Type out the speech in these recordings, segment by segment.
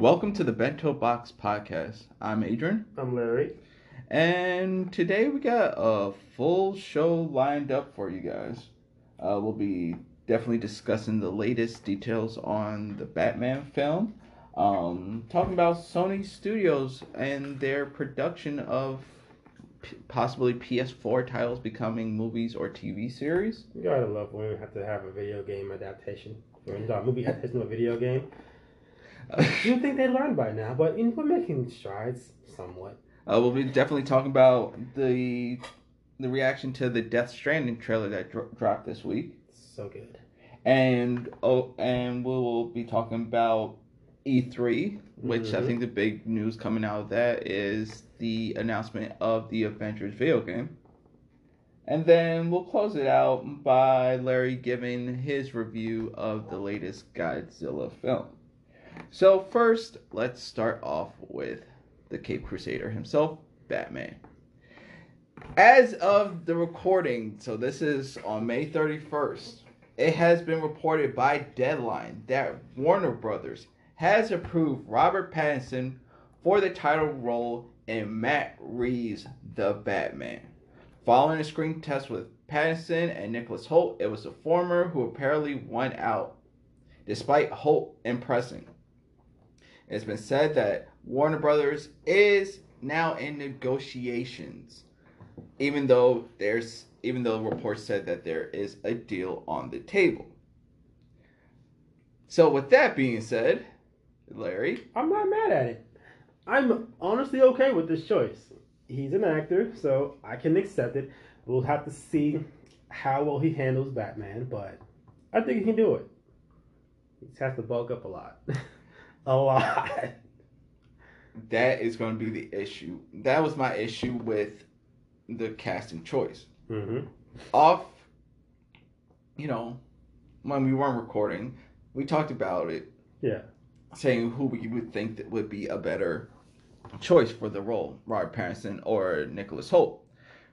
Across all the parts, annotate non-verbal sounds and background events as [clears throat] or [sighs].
Welcome to the Bento Box Podcast. I'm Adrian, I'm Larry. and today we got a full show lined up for you guys. Uh, we'll be definitely discussing the latest details on the Batman film, um, talking about Sony Studios and their production of p- possibly PS4 titles becoming movies or TV series. You gotta love when we have to have a video game adaptation. Or a movie adaptation of a video game. [laughs] You'd think they learned by now, but you know, we're making strides somewhat. Uh, we'll be definitely talking about the the reaction to the Death Stranding trailer that dro- dropped this week, So good. and oh, and we will be talking about E3, which I Mhm. think the big news coming out of that is the announcement of the Avengers video game, and then we'll close it out by Larry giving his review of the latest Godzilla film. So first, let's start off with the Cape Crusader himself, Batman. As of the recording, so this is on May 31st, it has been reported by Deadline that Warner Brothers has approved Robert Pattinson for the title role in Matt Reeves' The Batman. Following a screen test with Pattinson and Nicholas Hoult, it was the former who apparently won out, despite Hoult impressing. It's been said that Warner Brothers is now in negotiations, even though there's even though reports said that there is a deal on the table. So with that being said, Larry, I'm not mad at it. I'm honestly okay with this choice. He's an actor, so I can accept it. We'll have to see how well he handles Batman, but I think he can do it. He just has to bulk up a lot. [laughs] a lot. that is going to be the issue. That was my issue with the casting choice. Mm-hmm. Off, you know, when we weren't recording, we talked about it. Yeah. saying who we would think that would be a better choice for the role, Robert Pattinson or Nicholas Hoult.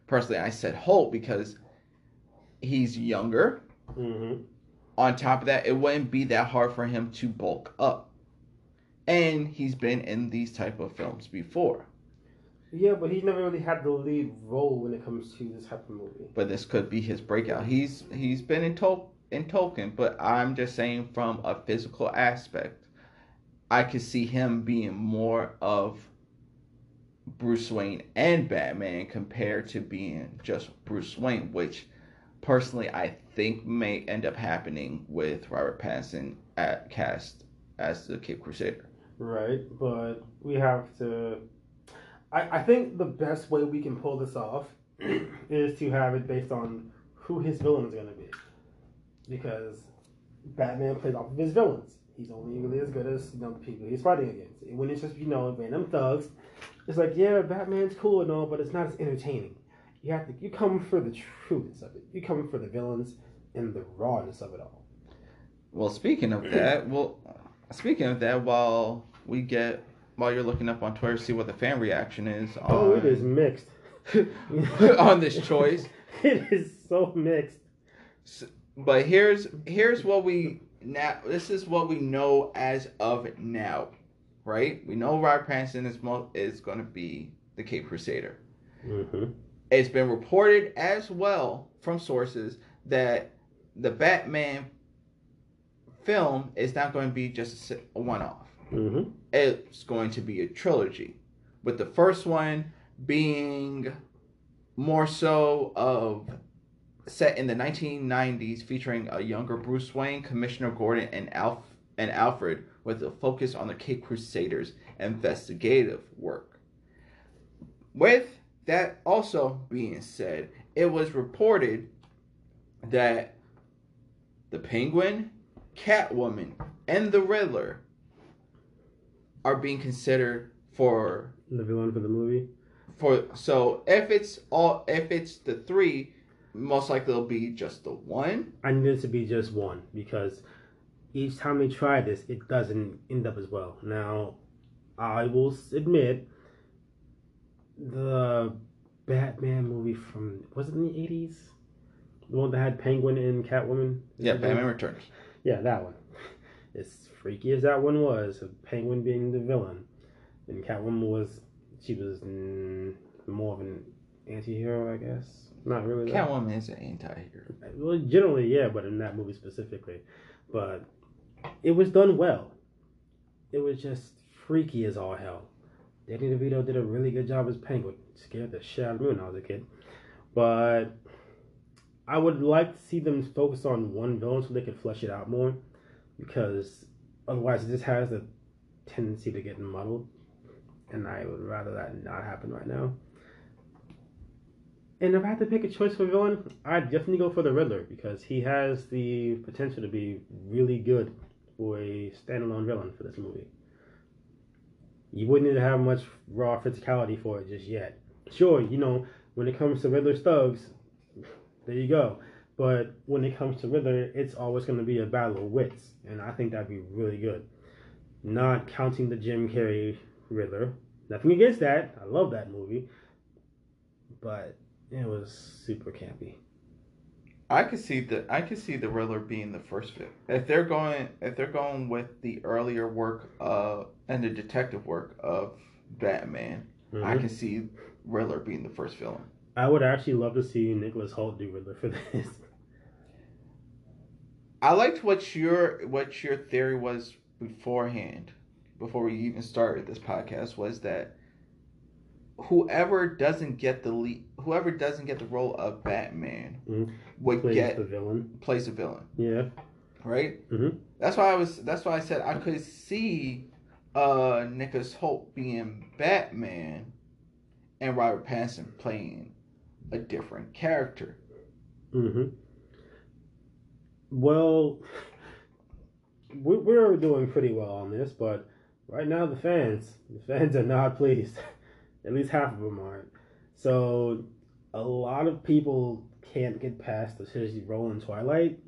Personally, I said Hoult because he's younger. Mm-hmm. On top of that, it wouldn't be that hard for him to bulk up, and he's been in these type of films before. Yeah, but he's never really had the lead role when it comes to this type of movie. But this could be his breakout. He's he's been in Tol- in Tolkien, but I'm just saying from a physical aspect, I could see him being more of Bruce Wayne and Batman compared to being just Bruce Wayne, which personally I think may end up happening with Robert Pattinson at cast as the Cape Crusader. Right, but we have to. I, I think the best way we can pull this off [clears throat] is to have it based on who his villain is going to be. Because Batman plays off of his villains. He's only mm-hmm. really as good as you know the people he's fighting against. And when it's just you know random thugs, it's like yeah, Batman's cool and all, but it's not as entertaining. You have to you come for the truthness of it. You come for the villains and the rawness of it all. Well, speaking of that, well, speaking of that, while we get while you're looking up on Twitter, see what the fan reaction is. On, Oh, it is mixed. [laughs] on this choice. [laughs] it is so mixed. But here's here's what we now. This is what we know as of now, right? We know Robert Pattinson is is going to be the Cape Crusader. Mm-hmm. It's been reported as well from sources that the Batman film is not going to be just a one-off. Mm-hmm. It's going to be a trilogy, with the first one being more so of set in the 1990s, featuring a younger Bruce Wayne, Commissioner Gordon, and Alf and Alfred, with a focus on the Cape Crusaders' investigative work. With that also being said, it was reported that the Penguin, Catwoman, and the Riddler are being considered for The villain for the movie. for so if it's all if it's the three, most likely it'll be just the one. I need it to be just one because each time they try this, it doesn't end up as well. Now, I will admit the Batman movie from was it in the eighties? The one that had Penguin and Catwoman. Yeah, Batman Returns. Yeah, that one. as freaky as that one was, a Penguin being the villain, and Catwoman was she was mm, more of an anti-hero, I guess. Not really. Catwoman is an anti-hero. Well, generally, yeah, but in that movie specifically. But it was done well. It was just freaky as all hell. Danny DeVito did a really good job as Penguin. Scared the shit out of me when I was a kid. But I would like to see them focus on one villain so they could flesh it out more. Because otherwise, it just has a tendency to get muddled. And I would rather that not happen right now. And if I had to pick a choice for villain, I'd definitely go for the Riddler because he has the potential to be really good for a standalone villain for this movie. You wouldn't have much raw physicality for it just yet. Sure, you know, when it comes to Riddler's thugs, there you go. But when it comes to Riddler, it's always going to be a battle of wits, and I think that'd be really good. Not counting the Jim Carrey Riddler. Nothing against that. I love that movie. But it was super campy. I could see the I could see the Riddler being the first fit. If they're going if they're going with the earlier work uh and the detective work of Batman, I Mhm. can see Riddler being the first villain. I would actually love to see Nicholas Hoult do Riddler for [laughs] this. I liked what your what your theory was beforehand, before we even started this podcast, was that whoever doesn't get the lead, whoever doesn't get the role of Batman Mhm. would Plays get the villain. plays a villain, Yeah. right? Mhm. That's why I was. That's why I said I could see uh Nicholas Hoult being Batman, and Robert Pattinson playing a different character. hmm Well, we- we're doing pretty well on this, but right now the fans, the fans are not [laughs] pleased. At least half of them aren't. So a lot of people can't get past the his role in Twilight.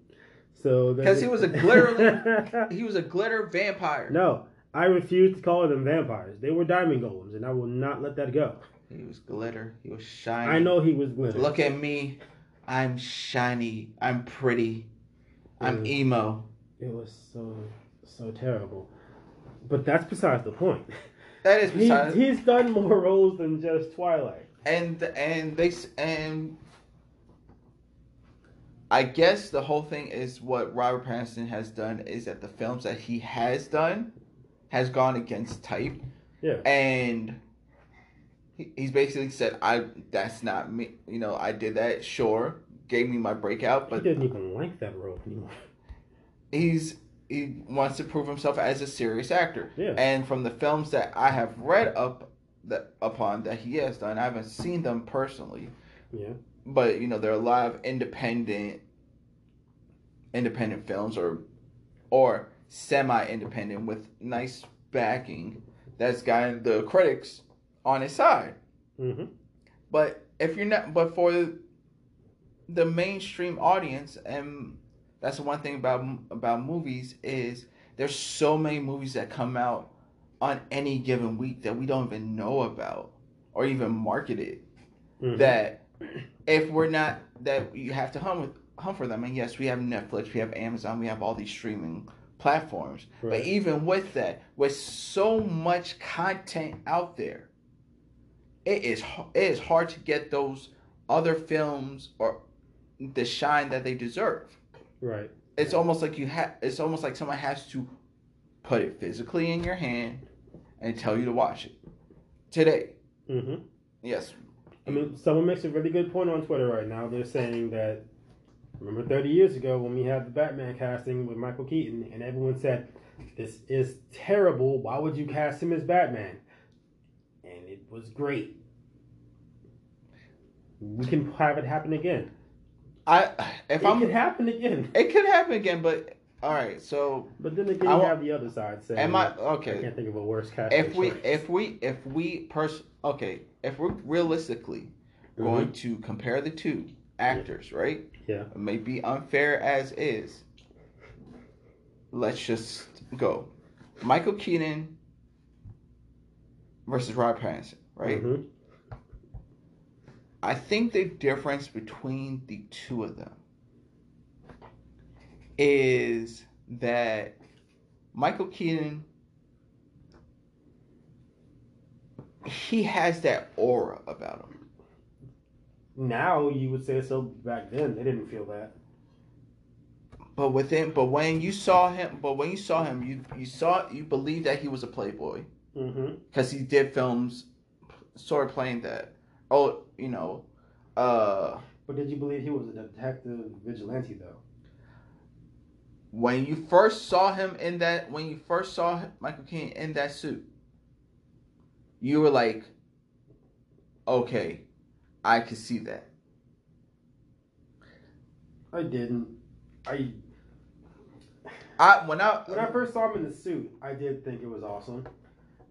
So 'Cause he was a [laughs] glitterly- He was a glitter vampire. no, I refuse to call them vampires. They were diamond golems, and I will not let that go. He was glitter. He was shiny. I know he was glitter. Look at me. I'm shiny. I'm pretty. I'm Mm. emo. It was so so terrible. But that's besides the point. [laughs] That is He, besides. he's done more roles than just Twilight. and and they and I guess the whole thing is what Robert Pattinson has done is that the films that he has done has gone against type, Yeah. and he- he's basically said, "I that's not me. You know, I did that. Sure, gave me my breakout, but he didn't even like that role anymore. he's he wants to prove himself as a serious actor. Yeah. And from the films that I have read up that upon that he has done, I haven't seen them personally, Yeah. but you know there are a lot of independent independent films or or semi independent with nice backing that's got the critics on his side. Mm-hmm. But if you're not, but for the mainstream audience, and that's the one thing about about movies is there's so many movies that come out on any given week that we don't even know about or even marketed. Mm-hmm. That if we're not that you have to hunt with hunt for them. And yes, we have Netflix, we have Amazon, we have all these streaming platforms. But even with that, with so much content out there, it is it is hard to get those other films or the shine that they deserve. Right. It's almost like you have. It's almost like someone has to put it physically in your hand and tell you to watch it today. Mm-hmm. Yes, I mean, someone makes a really good point on Twitter right now. They're saying that remember 30 years ago when we had the Batman casting with Michael Keaton, and everyone said this is terrible. Why would you cast him as Batman? And it was great. We can have it happen again. I. If it I'm, could happen again. it could happen again. But all right. So But then again, I you have the other side saying, am I okay?" I can't think of a worse casting. If we choice. if we if we pers okay if we're realistically Mhm. going to compare the two actors, right? Yeah. It may be unfair as is. Let's just go. Michael Keaton versus Rob Pattinson, right? Mhm. I think the difference between the two of them is that Michael Keaton, he has that aura about him. Now you would say so. Back then, they didn't feel that. But within, but when you saw him, but when you saw him, you you saw you believed that he was a playboy Mm-hmm. because he did films, sort of playing that. Oh, you know, uh, But did you believe he was a detective vigilante though? when you first saw him in that, when you first saw Michael Keaton in that suit, you were like, okay, I could see that. I didn't. I I when I when I first saw him in the suit, I did think it was awesome.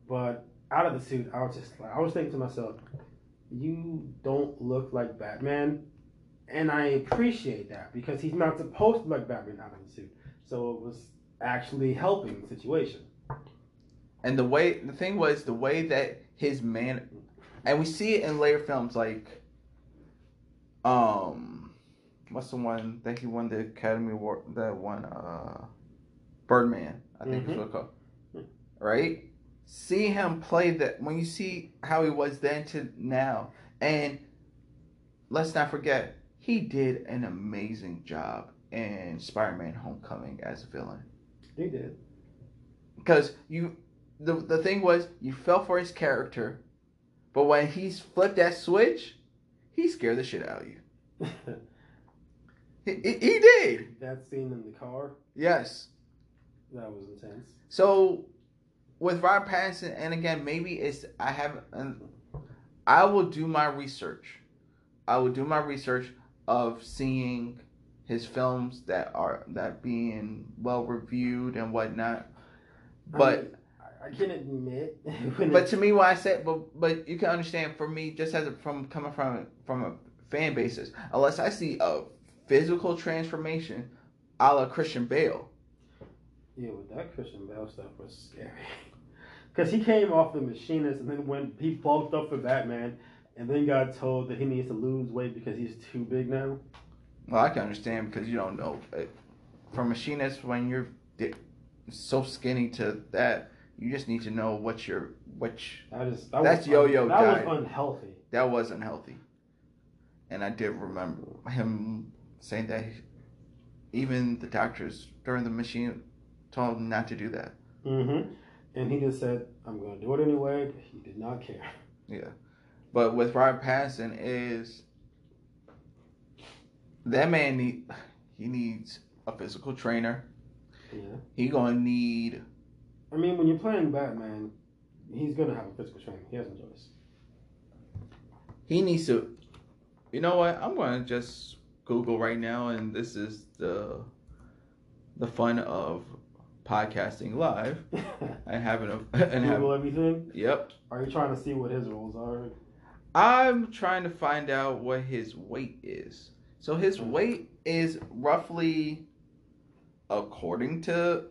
But out of the suit, I was just like, I was thinking to myself, you don't look like Batman, and I appreciate that because he's not supposed to look like Batman out of the suit. So it was actually helping the situation. And the way the thing was the way that his man, and we see it in later films like, um, what's the one that he won the Academy Award? That one, uh, Birdman, I think Mhm. is what it's called. Right? See him play that when you see how he was then to now, and let's not forget he did an amazing job in Spider-Man: Homecoming as a villain He did. because you the the thing was you fell for his character, but when he's flipped that switch, he scared the shit out of you. [laughs] He, he, he did. that scene in the car, Yes. that was intense. So with Robert Pattinson, and again, maybe it's I and I will do my research. I will do my research of seeing his films that are that being well reviewed and whatnot. I But mean, I, I can admit, [laughs] But to me, what I said, but but you can understand for me, just as a, from coming from from a fan basis, unless I see a physical transformation, a la Christian Bale, Yeah, with that Christian Bale stuff was scary. [laughs] Because he came off the machinist and then when he bulked up for Batman and then got told that he needs to lose weight because he's too big now. well, I can understand because you don't know. But from machinist, when you're so skinny to that, you just need to know what your which I that That's was Yo-Yo That diet. was unhealthy. that was unhealthy. And I did remember him saying that he- even the doctors during the machine told him not to do that. Mm-hmm. And he just said, "I'm going to do it anyway." He did not care. Yeah, but with Robert Pattinson is that man need he needs a physical trainer. Yeah. He gonna need I mean, when you're playing Batman, he's gonna have a physical trainer. He has no choice. he needs to. You know what? I'm gonna just Google right now, and this is the the fun of podcasting live and having a and have, [laughs] Google everything. Yep, Are you trying to see what his rules are? I'm trying to find out what his weight is. So his weight is roughly, according to,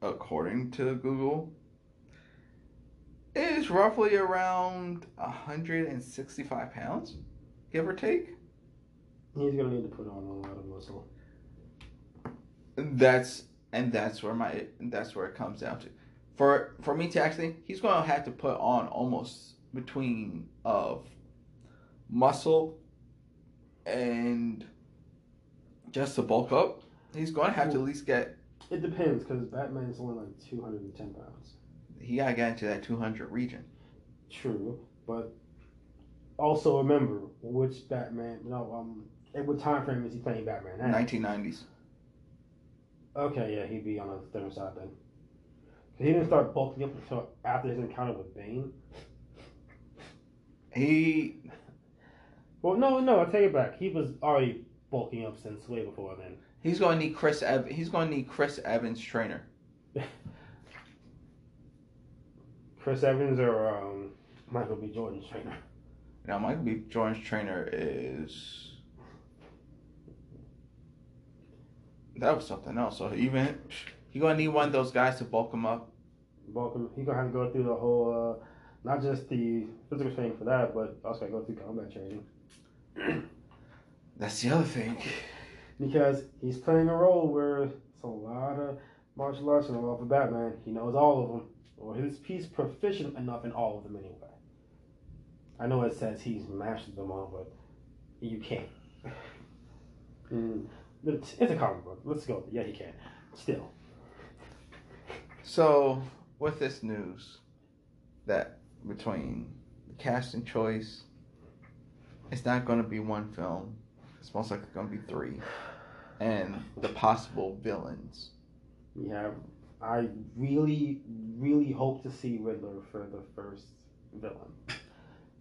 according to Google, is roughly around 165 pounds, give or take. He's gonna need to put on a lot of muscle. That's and that's where my that's where it comes down to. For for me to actually, he's gonna have to put on almost between of muscle and just to bulk up. He's gonna have to at least get. It depends because Batman is only like 210 pounds. He gotta get into that two hundred region. True, but also remember which Batman. No, um, at what time frame is he playing Batman? at? Nineteen nineties. Okay, yeah, he'd be on the thinner side then. He didn't start bulking up until after his encounter with Bane. He Well, no, no, I take it back. He was already bulking up since way before then. he's gonna need Chris. Ev- he's gonna need Chris Evans trainer. [laughs] Chris Evans or um, Michael B. Jordan's trainer. Now Michael B. Jordan's trainer is. That was something else. So even he gonna need one of those guys to bulk him up. Bulk him. He's gonna have to go through the whole, uh, not just the physical training for that, but also gotta go through combat training. That's the other thing. because he's playing a role where it's a lot of martial arts and a lot of Batman. He knows all of them, or he's he's proficient enough in all of them anyway. I know it says he's mastered them all, but you can't. [laughs] Mm, it's, it's a comic book. Let's go. Yeah, he can. Still. So, with this news, that between the casting choice, it's not going to be one film. It's most likely going to be three, and the possible villains. Yeah, I really, really hope to see Riddler for the first villain.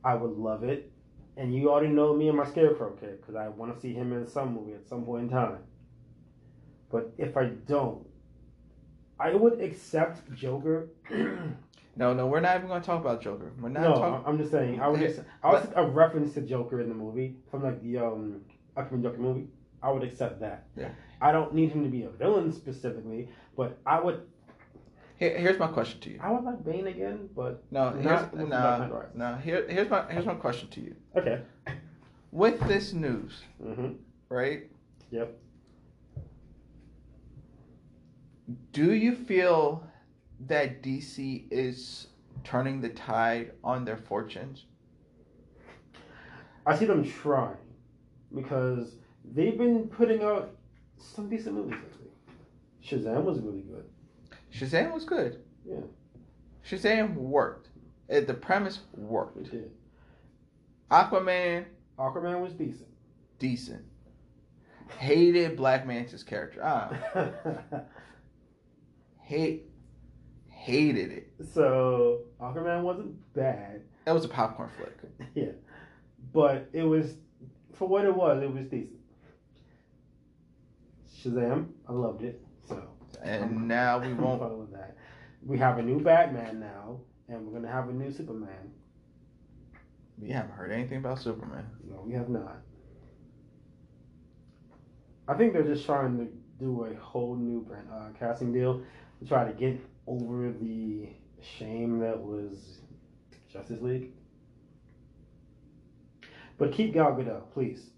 I would love it. And you already know me and my Scarecrow kid because I want to see him in some movie at some point in time. But if I don't, I would accept Joker. no, no, we're not even going to talk about Joker. We're not. No, talk- I'm just saying. I would. Just, I was a reference to Joker in the movie from like the um upcoming Joker movie. I would accept that. Yeah. I don't need him to be a villain specifically, but I would. Here, here's my question to you. I would like Bane again, but No, here's no, no. Here, here's my here's my question to you. okay. With this news, Mm-hmm. right? Yep. Do you feel that DC is turning the tide on their fortunes? I see them trying because they've been putting out some decent movies lately. Shazam was really good. Shazam was good. Yeah. Shazam worked. Uh, the premise worked. It did. Aquaman, Aquaman was decent. decent. Hated Black Manta's character. Ah, [laughs] hate, hated it. so Aquaman wasn't bad. That was a popcorn flick. [laughs] Yeah. But it was for what it was, it was decent. Shazam, I loved it. So And now [laughs] we won't. with that. We have a new Batman now, and we're gonna have a new Superman. We haven't heard anything about Superman. No, we have not. I think they're just trying to do a whole new brand, uh, casting deal to try to get over the shame that was Justice League. But keep Gal Gadot, please.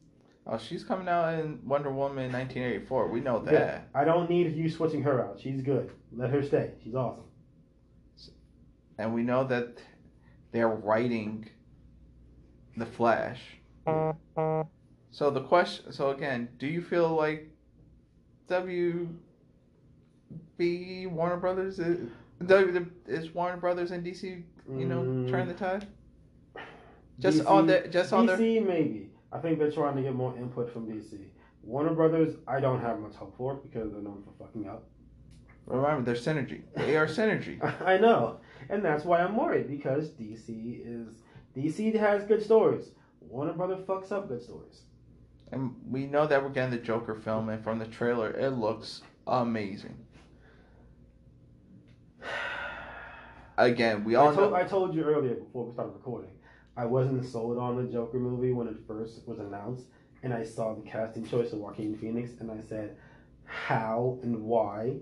Oh, she's coming out in Wonder Woman 1984. We know that. Good. I don't need you switching her out. She's good. Let her stay. She's awesome. And we know that they're writing the Flash. So the question, so again, do you feel like WB Warner Brothers is, W is Warner Brothers and DC, you know, Mm. turn the tide? Just on the just on their DC, maybe. I think they're trying to get more input from DC. Warner Brothers, I don't have much hope for because they're known for fucking up. remember their synergy. They are synergy. [laughs] I know, and that's why I'm worried because DC is DC has good stories. Warner Brother fucks up good stories. And we know that we're getting the Joker film, and from the trailer, it looks amazing. [sighs] Again, we all I told, know. I told you earlier before we started recording, I wasn't sold on the Joker movie when it first was announced, and I saw the casting choice of Joaquin Phoenix, and I said, how and why?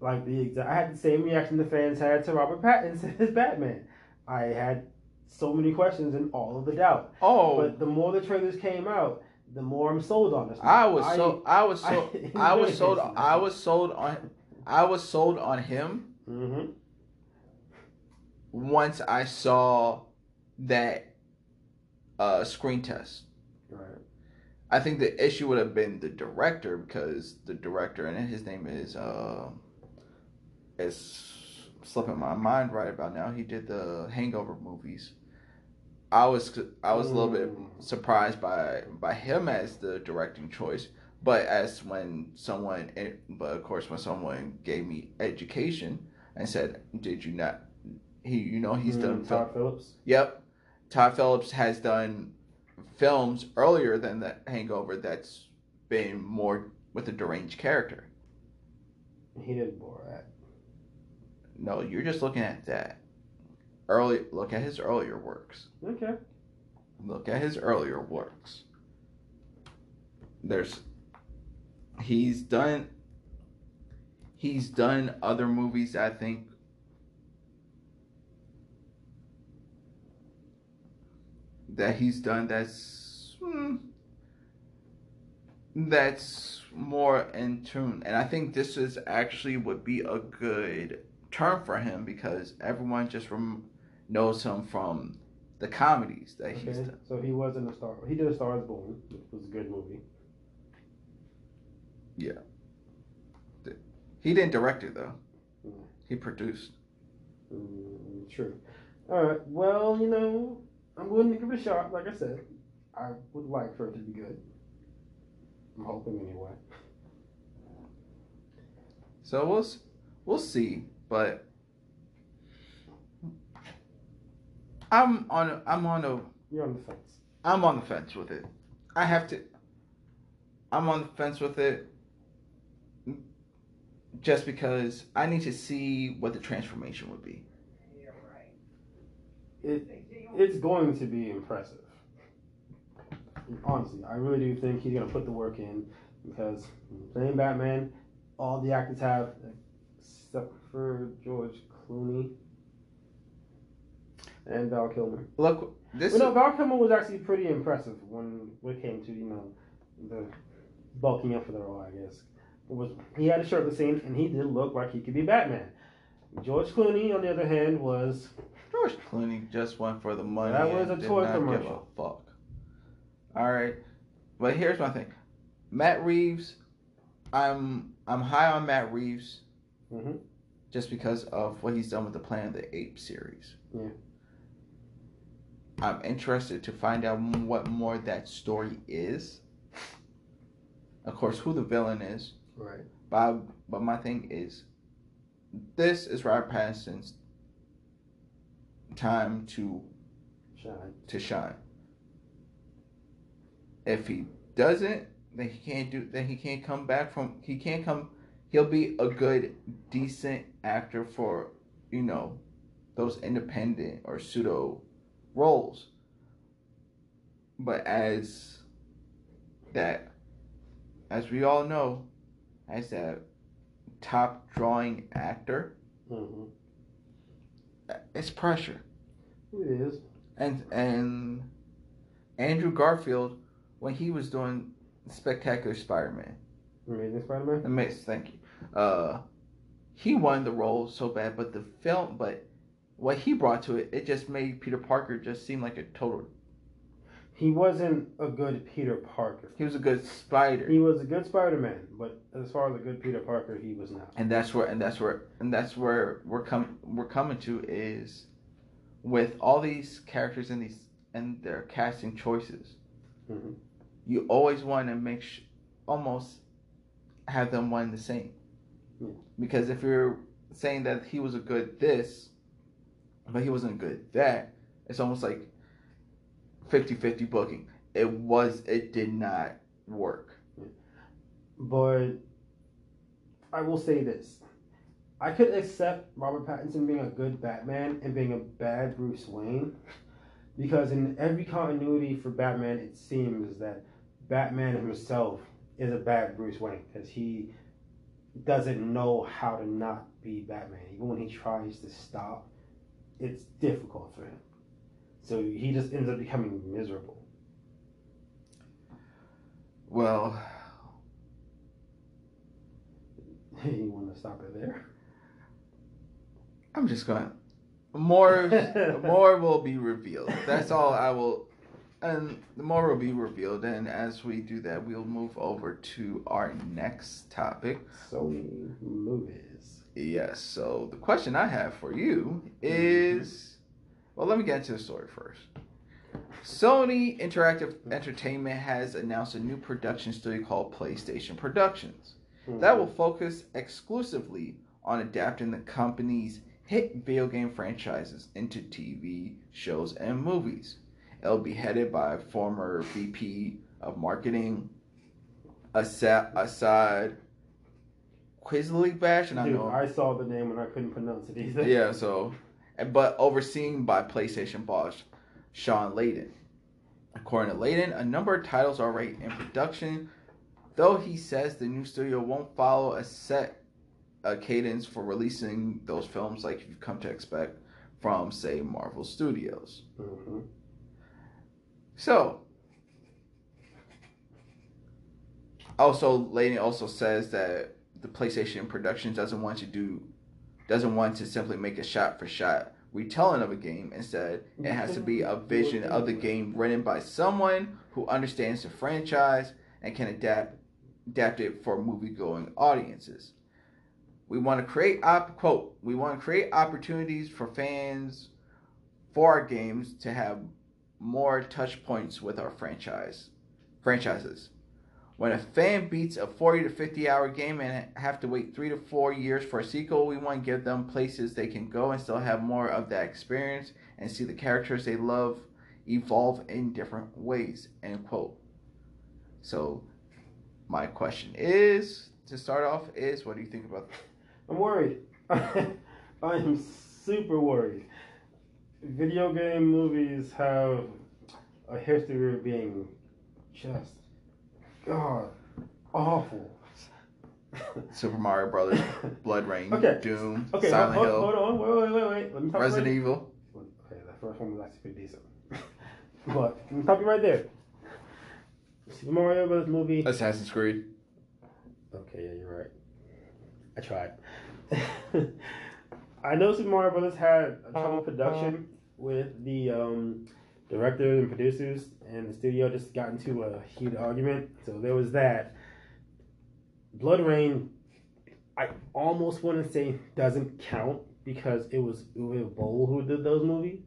Like the exact, I had the same reaction the fans had to Robert Pattinson [laughs] as Batman. I had so many questions and all of the doubt. Oh, But the more the trailers came out, the more I'm sold on this. I was so I was so [laughs] I I was sold. I was sold on I was sold on him hmm once I saw that uh screen test. Right. I think the issue would have been the director because the director and his name is uh is slipping my mind right about now. He did the Hangover movies. I was I was a little bit Mm. surprised by by him as the directing choice, but as when someone but of course when someone gave me education and said, "Did you not?" He you know he's done Mm, film. Todd Phillips. Yep. Todd Phillips has done films earlier than the Hangover that's been more with a deranged character. He did Borat. No, you're just looking at that. Early look at his earlier works. Okay. Look at his earlier works. There's he's done he's done other movies I think that he's done that's hmm, that's more in tune. And I think this is actually would be a good term for him because everyone just rem- knows him from the comedies that he's done. so he wasn't a star. He did a Star is Born, which was a good movie. Yeah. He didn't direct it though. Mm. He produced. Mm, true. All right. Well, you know, I'm willing to give it a shot. Like I said, I would like for it to be good. I'm hoping anyway. So we'll we'll see, but I'm on a, I'm on a You're on the fence. I'm on the fence with it. I have to. I'm on the fence with it. Just because I need to see what the transformation would be. Yeah, right. It it's going to be impressive. Honestly, I really do think he's gonna put the work in because playing Batman, all the actors have, except for George Clooney and Val Kilmer. Look, this Well, no, Val Kilmer was actually pretty impressive when when it came to you know the bulking up for the role. I guess it was he had a shirtless scene and he did look like he could be Batman. George Clooney, on the other hand, was George Clooney just went for the money. That was a did toy not commercial. Give a fuck. All right, but here's my thing. Matt Reeves, I'm I'm high on Matt Reeves Mhm. just because of what he's done with the Planet of the Apes series. Yeah. I'm interested to find out what more that story is. Of course, who the villain is. right. But I, but my thing is, this is Robert Pattinson's time to Shine. to shine. If he doesn't, then he can't do. Then he can't come back from. He can't come. He'll be a good, decent actor for you know, those independent or pseudo roles. But as that, as we all know, as that top drawing actor, hmm it's pressure. It is. and and Andrew Garfield when he was doing Spectacular Spider-Man. Amazing Spider-Man. Amazing, thank you. Uh, he won the role so bad, but the film, but what he brought to it, it just made Peter Parker just seem like a total. He wasn't a good Peter Parker. He was a good Spider, He was a good Spider-Man, but as far as a good Peter Parker, he was not. and that's where and that's where and that's where we're com- we're coming to is with all these characters and these and their casting choices. Mhm. you always want to make sh- almost have them one the same. Yeah. Because if you're saying that he was a good this, but he wasn't good that, it's almost like 50-50 booking. It was it did not work. But I will say this. I could accept Robert Pattinson being a good Batman and being a bad Bruce Wayne because in every continuity for Batman, it seems that Batman himself is a bad Bruce Wayne because he doesn't know how to not be Batman. Even when he tries to stop, it's difficult for him. So he just ends up becoming miserable. Well, [laughs] you want to stop it there? I'm just going more [laughs] more will be revealed. That's all I will and the more will be revealed and as we do that we'll move over to our next topic. Sony movies. Yes, so the question I have for you is well let me get into the story first. Sony Interactive Entertainment has announced a new production studio called PlayStation Productions hmm. that will focus exclusively on adapting the company's hit video game franchises into TV shows and movies. It'll be headed by former VP of Marketing Asad, Assad Quizly Bash, and I know I saw the name and I couldn't pronounce it either. yeah, so, but overseen by PlayStation boss Shawn Layden. According to Layden, a number of titles are already in production, though he says the new studio won't follow a set a cadence for releasing those films like you've come to expect from, say, Marvel Studios. hmm So, Also, Layden also says that the PlayStation production doesn't want to do, doesn't want to simply make a shot for shot retelling of a game. Instead, it has to be a vision of the game written by someone who understands the franchise and can adapt adapt it for movie going audiences. We want to create op quote, we want to create opportunities for fans for our games to have more touch points with our franchise franchises. When a fan beats a 40 to 50 hour game and have to wait 3 to 4 years for a sequel, we want to give them places they can go and still have more of that experience and see the characters they love evolve in different ways. End quote. So, my question is to start off is what do you think about? I'm worried. [laughs] I'm super worried. Video game movies have a history of being just God awful. [laughs] Super Mario Brothers, BloodRayne, Okay. Doom, Okay, Silent hold, Hill, hold on, wait, wait, wait, wait. Let me talk Resident right. Evil. Okay, the first one was actually pretty decent. [laughs] but let me stop you right there. Super Mario Brothers movie. Assassin's Creed. Okay, yeah, you're right. I tried. [laughs] I know Super Mario Brothers had a trouble production with the um, directors and producers, and the studio just got into a heated argument. So there was that. BloodRayne, I almost want to say doesn't count because it was Uwe Boll who did those movies.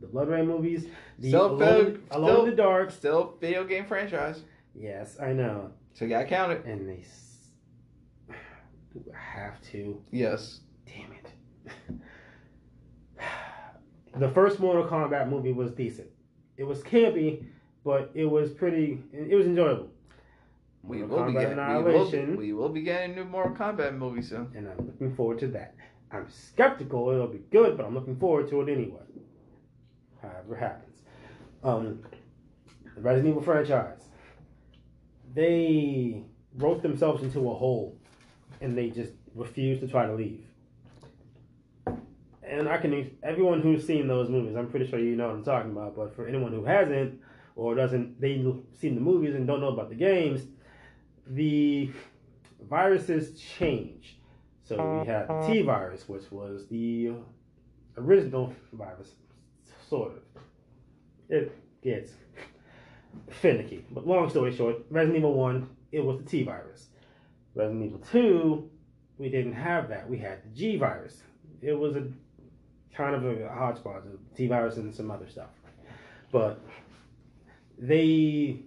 The BloodRayne movies. The Still Alone, Alone still- in the Dark. Still video game franchise. Yes, I know. So you gotta count it. And they s- [sighs] have to. Yes. Damn it. [sighs] the first Mortal Kombat movie was decent. It was campy, but it was pretty. It was enjoyable. We Mortal will be getting we will, Annihilation, we will be getting a new Mortal Kombat movie soon. and I'm looking forward to that. I'm skeptical it'll be good, but I'm looking forward to it anyway. However it happens. Um, the Resident Evil franchise. They wrote themselves into a hole, and they just refused to try to leave. And I can everyone who's seen those movies, I'm pretty sure you know what I'm talking about. But for anyone who hasn't or doesn't, they seen the movies and don't know about the games. The viruses change. So we had the T virus, which was the original virus, sort of. It gets finicky. But long story short, Resident Evil 1, it was the T virus. Resident Evil 2, we didn't have that. We had the G virus. It was a kind of a hodgepodge of T virus and some other stuff. But they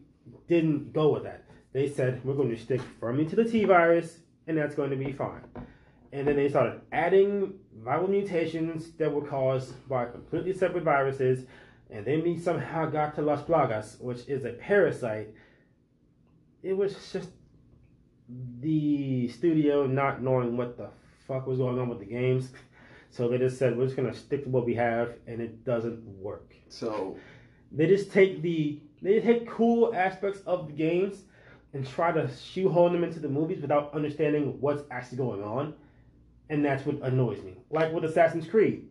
didn't go with that. They said, we're going to stick firmly to the T virus, and that's going to be fine. And then they started adding viral mutations that were caused by completely separate viruses. And then we somehow got to Las Plagas, which is a parasite. It was just the studio not knowing what the fuck was going on with the games. So they just said, we're just going to stick to what we have, and it doesn't work. So They just take the they take cool aspects of the games and try to shoehorn them into the movies without understanding what's actually going on, and that's what annoys me. Like with Assassin's Creed,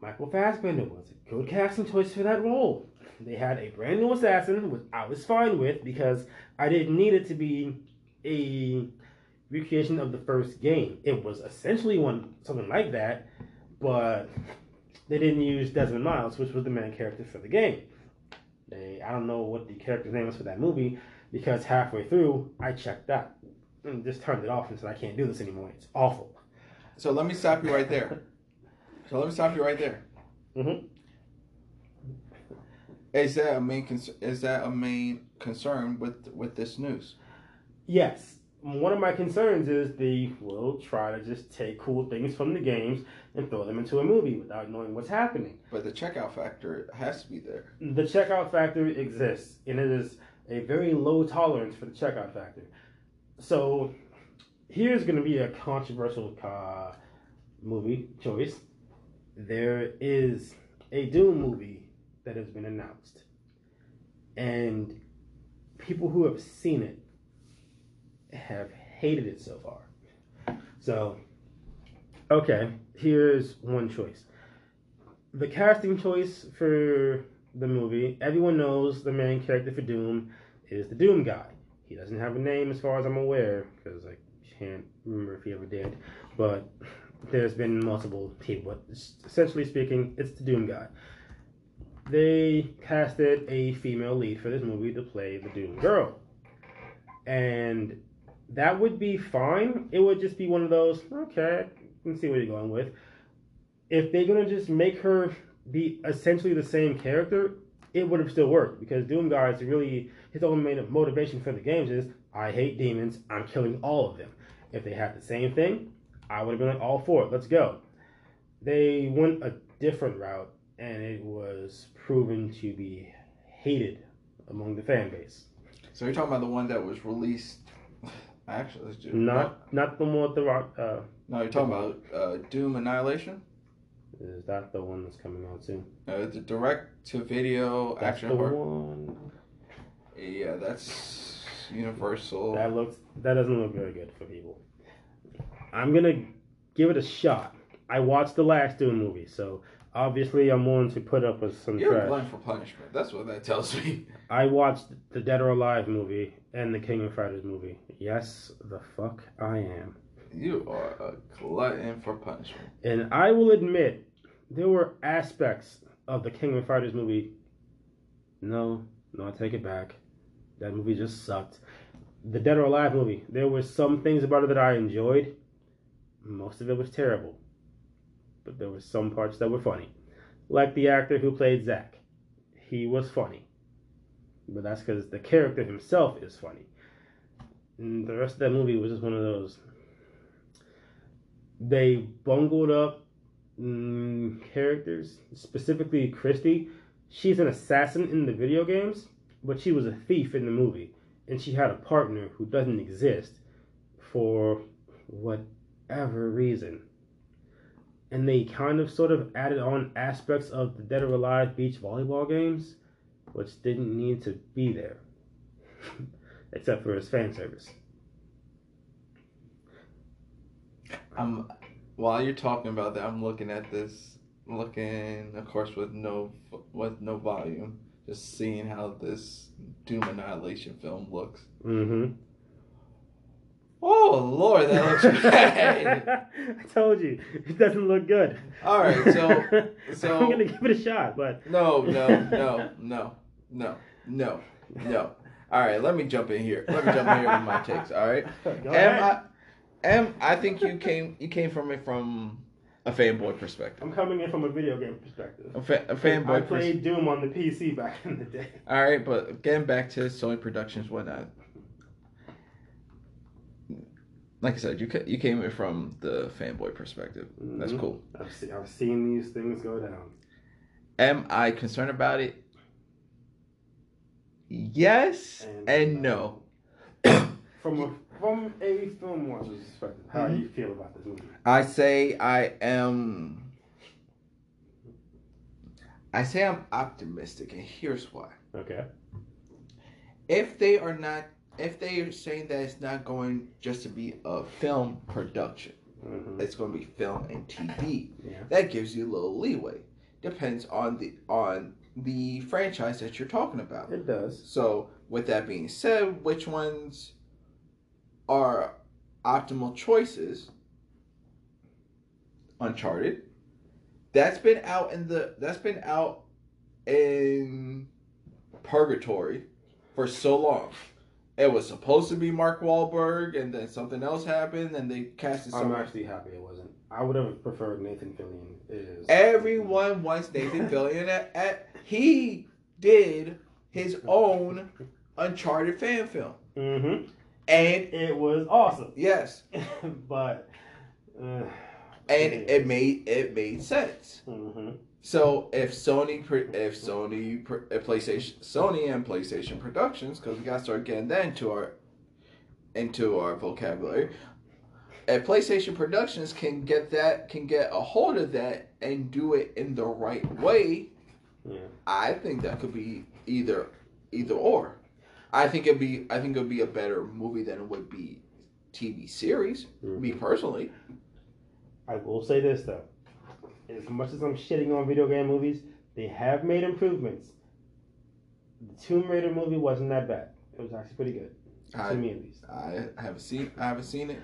Michael Fassbender was a good casting choice for that role. They had a brand new assassin, which I was fine with because I didn't need it to be a recreation of the first game. It was essentially one something like that, but they didn't use Desmond Miles, which was the main character for the game. They, I don't know what the character's name was for that movie because halfway through I checked out and just turned it off and said I can't do this anymore. It's awful. so let me stop you right there. [laughs] So let me stop you right there. Mhm. Is that a main cons- is that a main concern with with this news? Yes, one of my concerns is they will try to just take cool things from the games and throw them into a movie without knowing what's happening. But the checkout factor has to be there. The checkout factor exists, and it is a very low tolerance for the checkout factor. So, here's going to be a controversial uh, movie choice. There is a Doom movie that has been announced, and people who have seen it have hated it so far. So, okay, here's one choice. The casting choice for the movie, everyone knows the main character for Doom is the Doom guy. He doesn't have a name as far as I'm aware, because I can't remember if he ever did. But there's been multiple people. Essentially speaking, it's the Doom guy. They casted a female lead for this movie to play the Doom girl. And that would be fine. It would just be one of those, okay, can see what you're going with. If they're gonna just make her be essentially the same character, it would have still worked because Doom Guy is really his only main motivation for the games is I hate demons, I'm killing all of them. If they had the same thing, I would have been like all for it, let's go. They went a different route and it was proven to be hated among the fan base. So you're talking about the one that was released? Actually, let's do Not not the one with the rock. Uh, No, you're talking about uh, Doom Annihilation. is that the one that's coming out soon? Uh, the direct to video That's action the horror. one. Yeah, that's Universal. That looks that doesn't look very good for people. I'm gonna give it a shot. I watched the last Doom movie, so obviously I'm willing to put up with some You're trash. blind for punishment. That's what that tells me. I watched the Dead or Alive movie and the King of Fighters movie. Yes, the fuck I am. You are a glutton for punishment. And I will admit, there were aspects of the King of Fighters movie. No, no, I take it back. That movie just sucked. The Dead or Alive movie, there were some things about it that I enjoyed. Most of it was terrible. But there were some parts that were funny. Like the actor who played Zack. He was funny. But that's because the character himself is funny. And the rest of that movie was just one of those. They bungled up mm, characters, specifically Christy. She's an assassin in the video games, but she was a thief in the movie. And she had a partner who doesn't exist for whatever reason. And they kind of sort of added on aspects of the Dead or Alive beach volleyball games, which didn't need to be there. [laughs] Except for his fan service. I'm while you're talking about that, I'm looking at this, looking, of course, with no with no volume, just seeing how this Doom Annihilation film looks. Mm-hmm. Oh Lord, that looks [laughs] bad. I told you, it doesn't look good. All right, so [laughs] so I'm gonna give it a shot, but no, no, no, no, no, no, no. All right, let me jump in here. Let me jump in here with my takes. All right. [laughs] Go Em, ahead. I, Em, I think you came you came from it from a fanboy perspective. I'm coming in from a video game perspective. A, fa- a fanboy perspective. I played Doom on the PC back in the day. All right, but getting back to Sony Productions, whatnot. Like I said, you you came in from the fanboy perspective. That's Mhm. cool. I've, se- I've seen these things go down. Am I concerned about it? Yes And- and no. [coughs] From a from a film watcher's perspective, how Mhm. do you feel about this movie? I say I am. I say I'm optimistic, and here's why. Okay. If they are not, if they are saying that it's not going just to be a film production, hmm it's going to be film and TV. Yeah. That gives you a little leeway. Depends on the on the franchise that you're talking about. It does. So, with that being said, which ones are optimal choices? Uncharted. That's been out in the that's been out in purgatory for so long. It was supposed to be Mark Wahlberg, and then something else happened, and they casted I'm someone. actually happy it wasn't. I would have preferred Nathan Fillion. Is Everyone wants Nathan Fillion. At, at he did his own Uncharted fan film, Mm-hmm. and It was awesome, yes, [laughs] but. Uh, and it made it made sense. hmm So if Sony, if Sony, if PlayStation, Sony and PlayStation Productions, because we gotta start getting that into our into our vocabulary. If PlayStation Productions can get that, can get a hold of that and do it in the right way, Yeah. I think that could be either either or. I think it'd be I think it'd be a better movie than it would be TV series. Me Mhm. personally. I will say this though. As much as I'm shitting on video game movies, they have made improvements. The Tomb Raider movie wasn't that bad. It was actually pretty good. to I, me at least. I haven't seen I haven't seen it.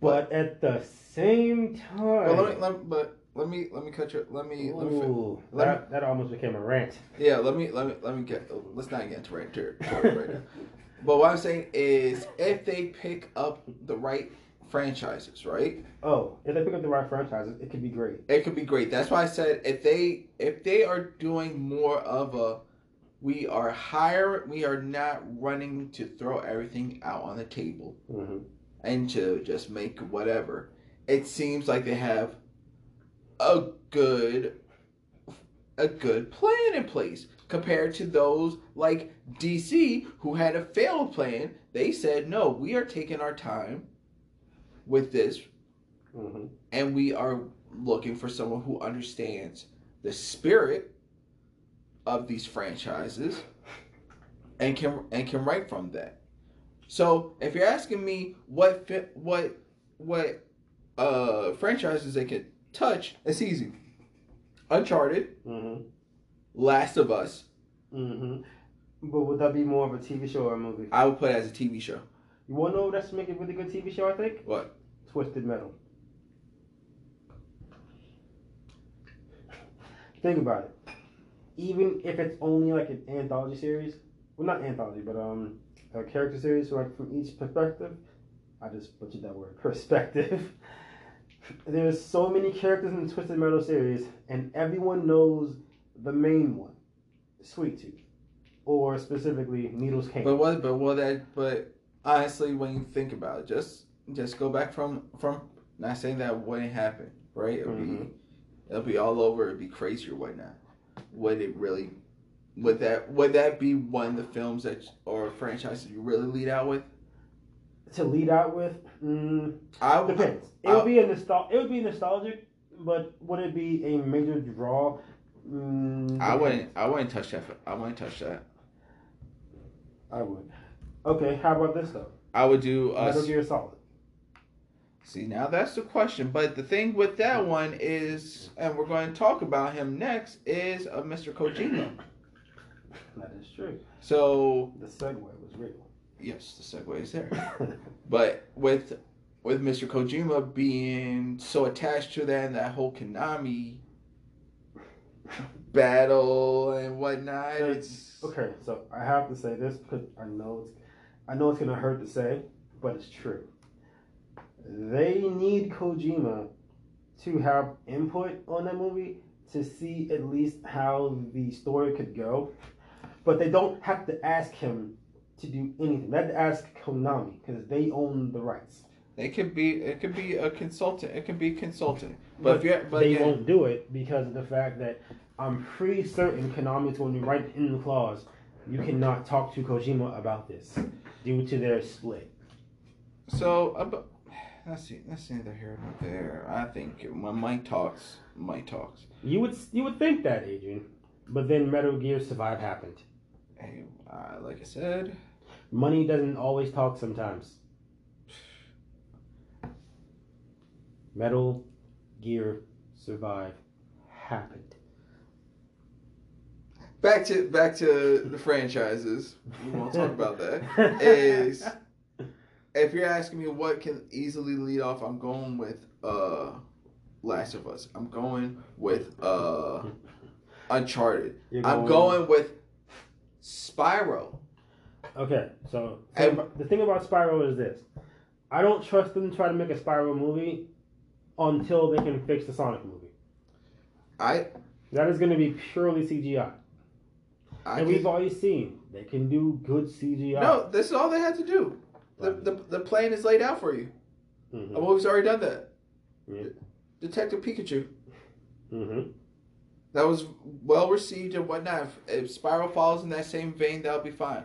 But at the same time, But let me let, but let me let me cut your let me let me Ooh, let that, that almost became a rant. yeah let me let me let me get let's not get into rant territory right now. But what I'm saying is, if they pick up the right franchises, right, Oh, if they pick up the right franchises, it could be great. it could be great. That's why I said if they if they are doing more of a, we are higher, we are not running to throw everything out on the table hmm and to just make whatever. It seems like they have a good a good plan in place compared to those like DC who had a failed plan. They said, "No, we are taking our time with this hmm and we are looking for someone who understands the spirit of these franchises and can and can write from that. So if you're asking me what what what uh franchises they could touch, it's easy. Uncharted, hmm Last of Us, hmm But would that be more of a TV show or a movie? I would put it as a TV show. You want to know that's make a really good TV show? I think What? Twisted Metal. Think about it. Even if it's only like an anthology series, well, not anthology, but um, a character series, like from each perspective. I just butchered that word. [laughs] Perspective. There's so many characters in the Twisted Metal series, and everyone knows the main one, Sweet Tooth, or specifically Needles Kane. But what? But what? That? But honestly, when you think about it, just just go back from from not saying that wouldn't happen, right? It'll Mhm. be it'll be all over. It'd be crazy or whatnot. Would it really? Would that would that be one of the films that or franchises you really lead out with? to lead out with, mm, I would. Depends. It I'll- would be a nostal- It would be nostalgic, but would it be a major draw? Mm, I wouldn't. I wouldn't touch that. I wouldn't touch that. I would. Okay, how about this though? I would do. Uh, Metal Gear Solid. See, now that's the question. But the thing with that one is, and we're going to talk about him next, is uh, Mr. Kojima. [laughs] That is true. So The segue was real. yes, the segue is there. [laughs] But with with Mr. Kojima being so attached to that and that whole Konami battle and whatnot, it's okay, so I have to say this because I know it's, I know it's gonna hurt to say, but it's true. They need Kojima to have input on that movie to see at least how the story could go, but they don't have to ask him to do anything. They have to ask Konami because they own the rights. it could be it could be a consultant. It could be consultant. But, if you're but they yeah, won't do it because of the fact that I'm pretty certain Konami's going to write in the clause you cannot talk to Kojima about this due to their split. So, uh, [sighs] let's see. Let's see neither here nor there. I think when Mike talks, Mike talks. You would you would think that, Adrian, but then Metal Gear Survive happened. Hey, uh, like I said, Money doesn't always talk sometimes. [sighs] Metal Gear Survive happened. Back to back to the franchises. We won't talk [laughs] about that. Is if you're asking me what can easily lead off, I'm going with uh, Last of Us. I'm going with uh, Uncharted. You're I'm going with Spyro. Okay, so And- the thing about Spyro is this: I don't trust them to try to make a Spyro movie until they can fix the Sonic movie. I That is going to be purely CGI, I and we've can, already seen they can do good CGI. no. This is all they had to do. The, the the plan is laid out for you. Mhm. The movie's already done that. Yeah. Detective Pikachu. Mhm. That was well received and whatnot. If, if Spyro falls in that same vein, that'll be fine.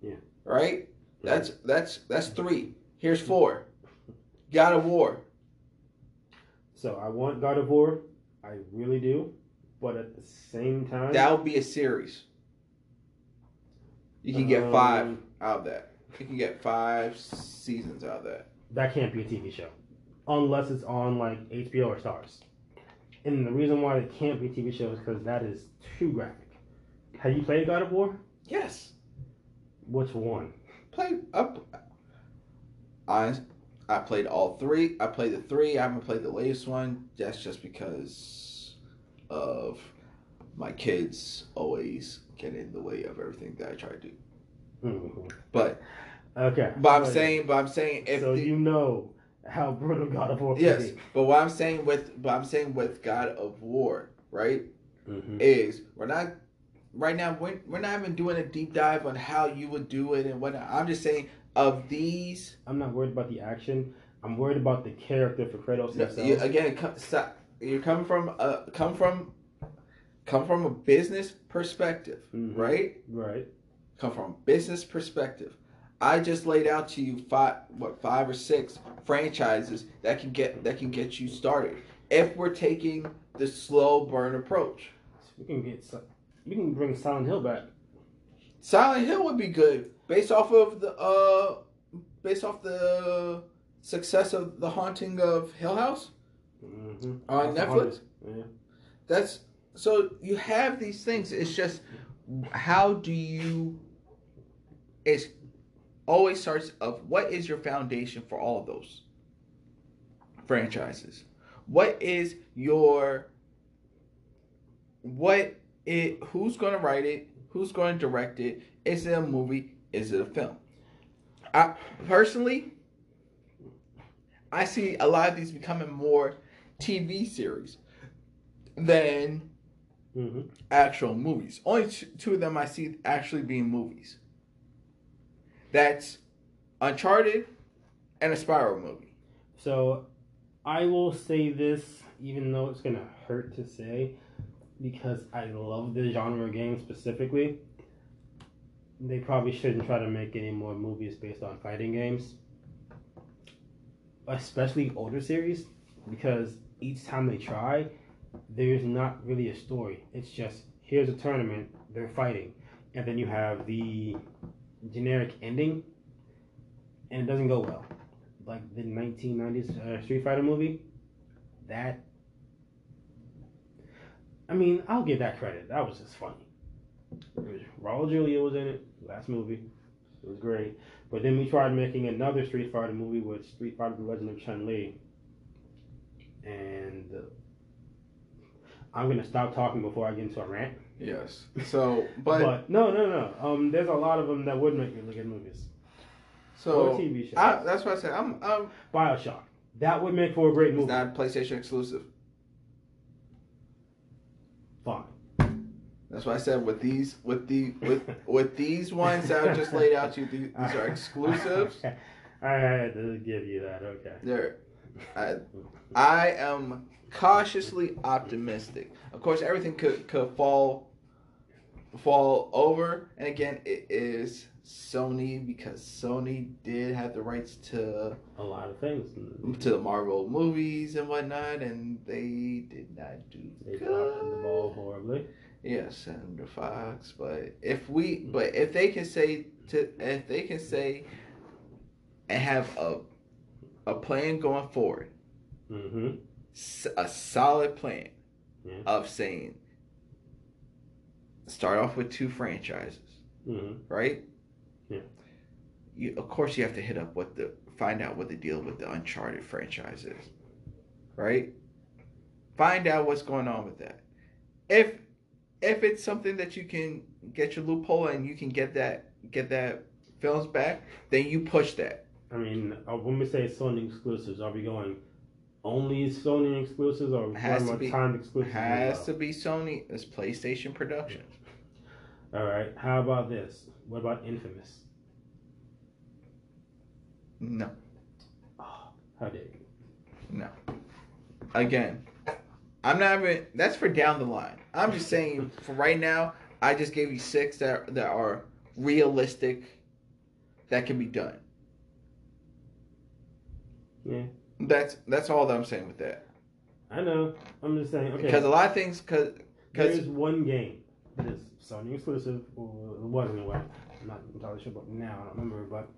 Yeah. Right? That's that's that's three. Here's four. [laughs] God of War. So I want God of War, I really do, but at the same time, that'll be a series. You can get five Um, out of that. You can get five seasons out of that. that can't be a TV show, unless it's on like HBO or Starz. And the reason why it can't be a TV show is because that is too graphic. Have you played God of War? Yes. Which one? played up. I I played all three. I played the three. I haven't played the latest one. That's just because of my kids always get in the way of everything that I try to do. Mhm. But Okay. but I'm So- saying but I'm saying if so the- you know how brutal God of War yes, be. but what I'm saying with but I'm saying with God of War, right? Mhm. is we're not right now we're, we're not even doing a deep dive on how you would do it and what. I'm just saying of these I'm not worried about the action. I'm worried about the character for Kratos no, himself. you, again stop. you're coming from a come from come from a business perspective, Mhm. right? Right. Come from a business perspective. I just laid out to you five what five or six franchises that can get that can get you started. If we're taking the slow burn approach. We can get. We can bring Silent Hill back. Silent Hill would be good based off of the uh based off the success of the haunting of Hill House Mm-hmm. on Netflix. Yeah. That's so you have these things. It's just how do you it's always starts of what is your foundation for all those franchises? What is your what it who's going to write it? Who's going to direct it? Is it a movie? Is it a film? I personally I see a lot of these becoming more TV series than Mm-hmm. actual movies. Only two of them I see actually being movies. That's Uncharted and a Spyro movie. So, I will say this, even though it's gonna hurt to say, because I love the genre game specifically. They probably shouldn't try to make any more movies based on fighting games, especially older series, because each time they try, there's not really a story. It's just here's a tournament, they're fighting, and then you have the generic ending, and it doesn't go well. Like the 1990s uh, Street Fighter movie, that. I mean, I'll give that credit. That was just funny. It was, Raul Julia was in it, last movie. It was great. But then we tried making another Street Fighter movie with Street Fighter: The Legend of Chun Li, and uh, I'm gonna stop talking before I get into a rant. Yes. So, [laughs] But, but, no, no, no. Um, there's a lot of them that would make really good movies or so TV shows. I, that's what I said. I'm, I'm Bioshock. That would make for a great movie. not PlayStation exclusive. Fine. That's what I said with these with the with [laughs] with these ones that I just laid out to you. These, these are [laughs] exclusives. I had to give you that. Okay. They're I, I am cautiously optimistic. Of course, everything could could fall fall over, and again, it is Sony because Sony did have the rights to A lot of things. to the Marvel movies and whatnot, and they did not do They dropped the ball horribly. Yes, and the Fox, but if we, but if they can say to, if they can say, and have a, a plan going forward, Mm-hmm. a solid plan Yeah. of saying, start off with two franchises, Mm-hmm. right? Yeah. You, of course, you have to hit up what the find out what the deal with the Uncharted franchise is, right? Find out what's going on with that. If if it's something that you can get your loophole and you can get that get that films back, then you push that. I mean, uh, when we say Sony exclusives, are we going only Sony exclusives, or Has to be- timed exclusives? Has well? to be Sony. It's PlayStation production. [laughs] All right. How about this? What about Infamous? No, Oh, [sighs] how dare you? no. Again, I'm not even. That's for down the line. I'm just saying [laughs] for right now. I just gave you six that that are realistic, that can be done. Yeah, That's that's all that I'm saying with that. I know. I'm just saying. Okay. Because a lot of things, because There's one game that is Sony exclusive, or it wasn't. anyway. I'm not entirely sure but now. I don't remember, but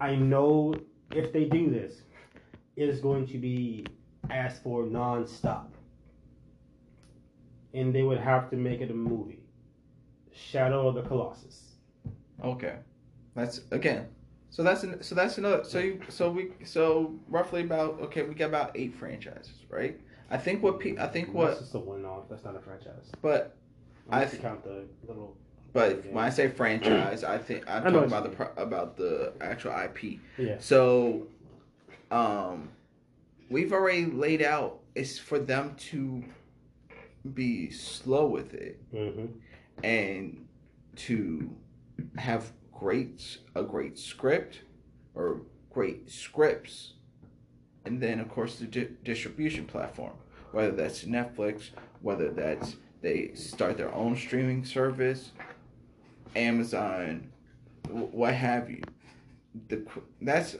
I know if they do this, it is going to be asked for non-stop, and they would have to make it a movie. Shadow of the Colossus. Okay, that's again. So that's an, so that's another. So you so we so roughly about okay we got about eight franchises, right? I think what pe- I think what That's just a one-off. That's not a franchise. but I th- count the little. but when I say franchise, I think I'm I talking about the pro- about the actual IP. Yeah. So, um, we've already laid out. It's for them to be slow with it Mm-hmm. and to have great a great script or great scripts. And then of course the di- distribution platform whether that's netflix whether that's they start their own streaming service amazon wh- what have you. The that's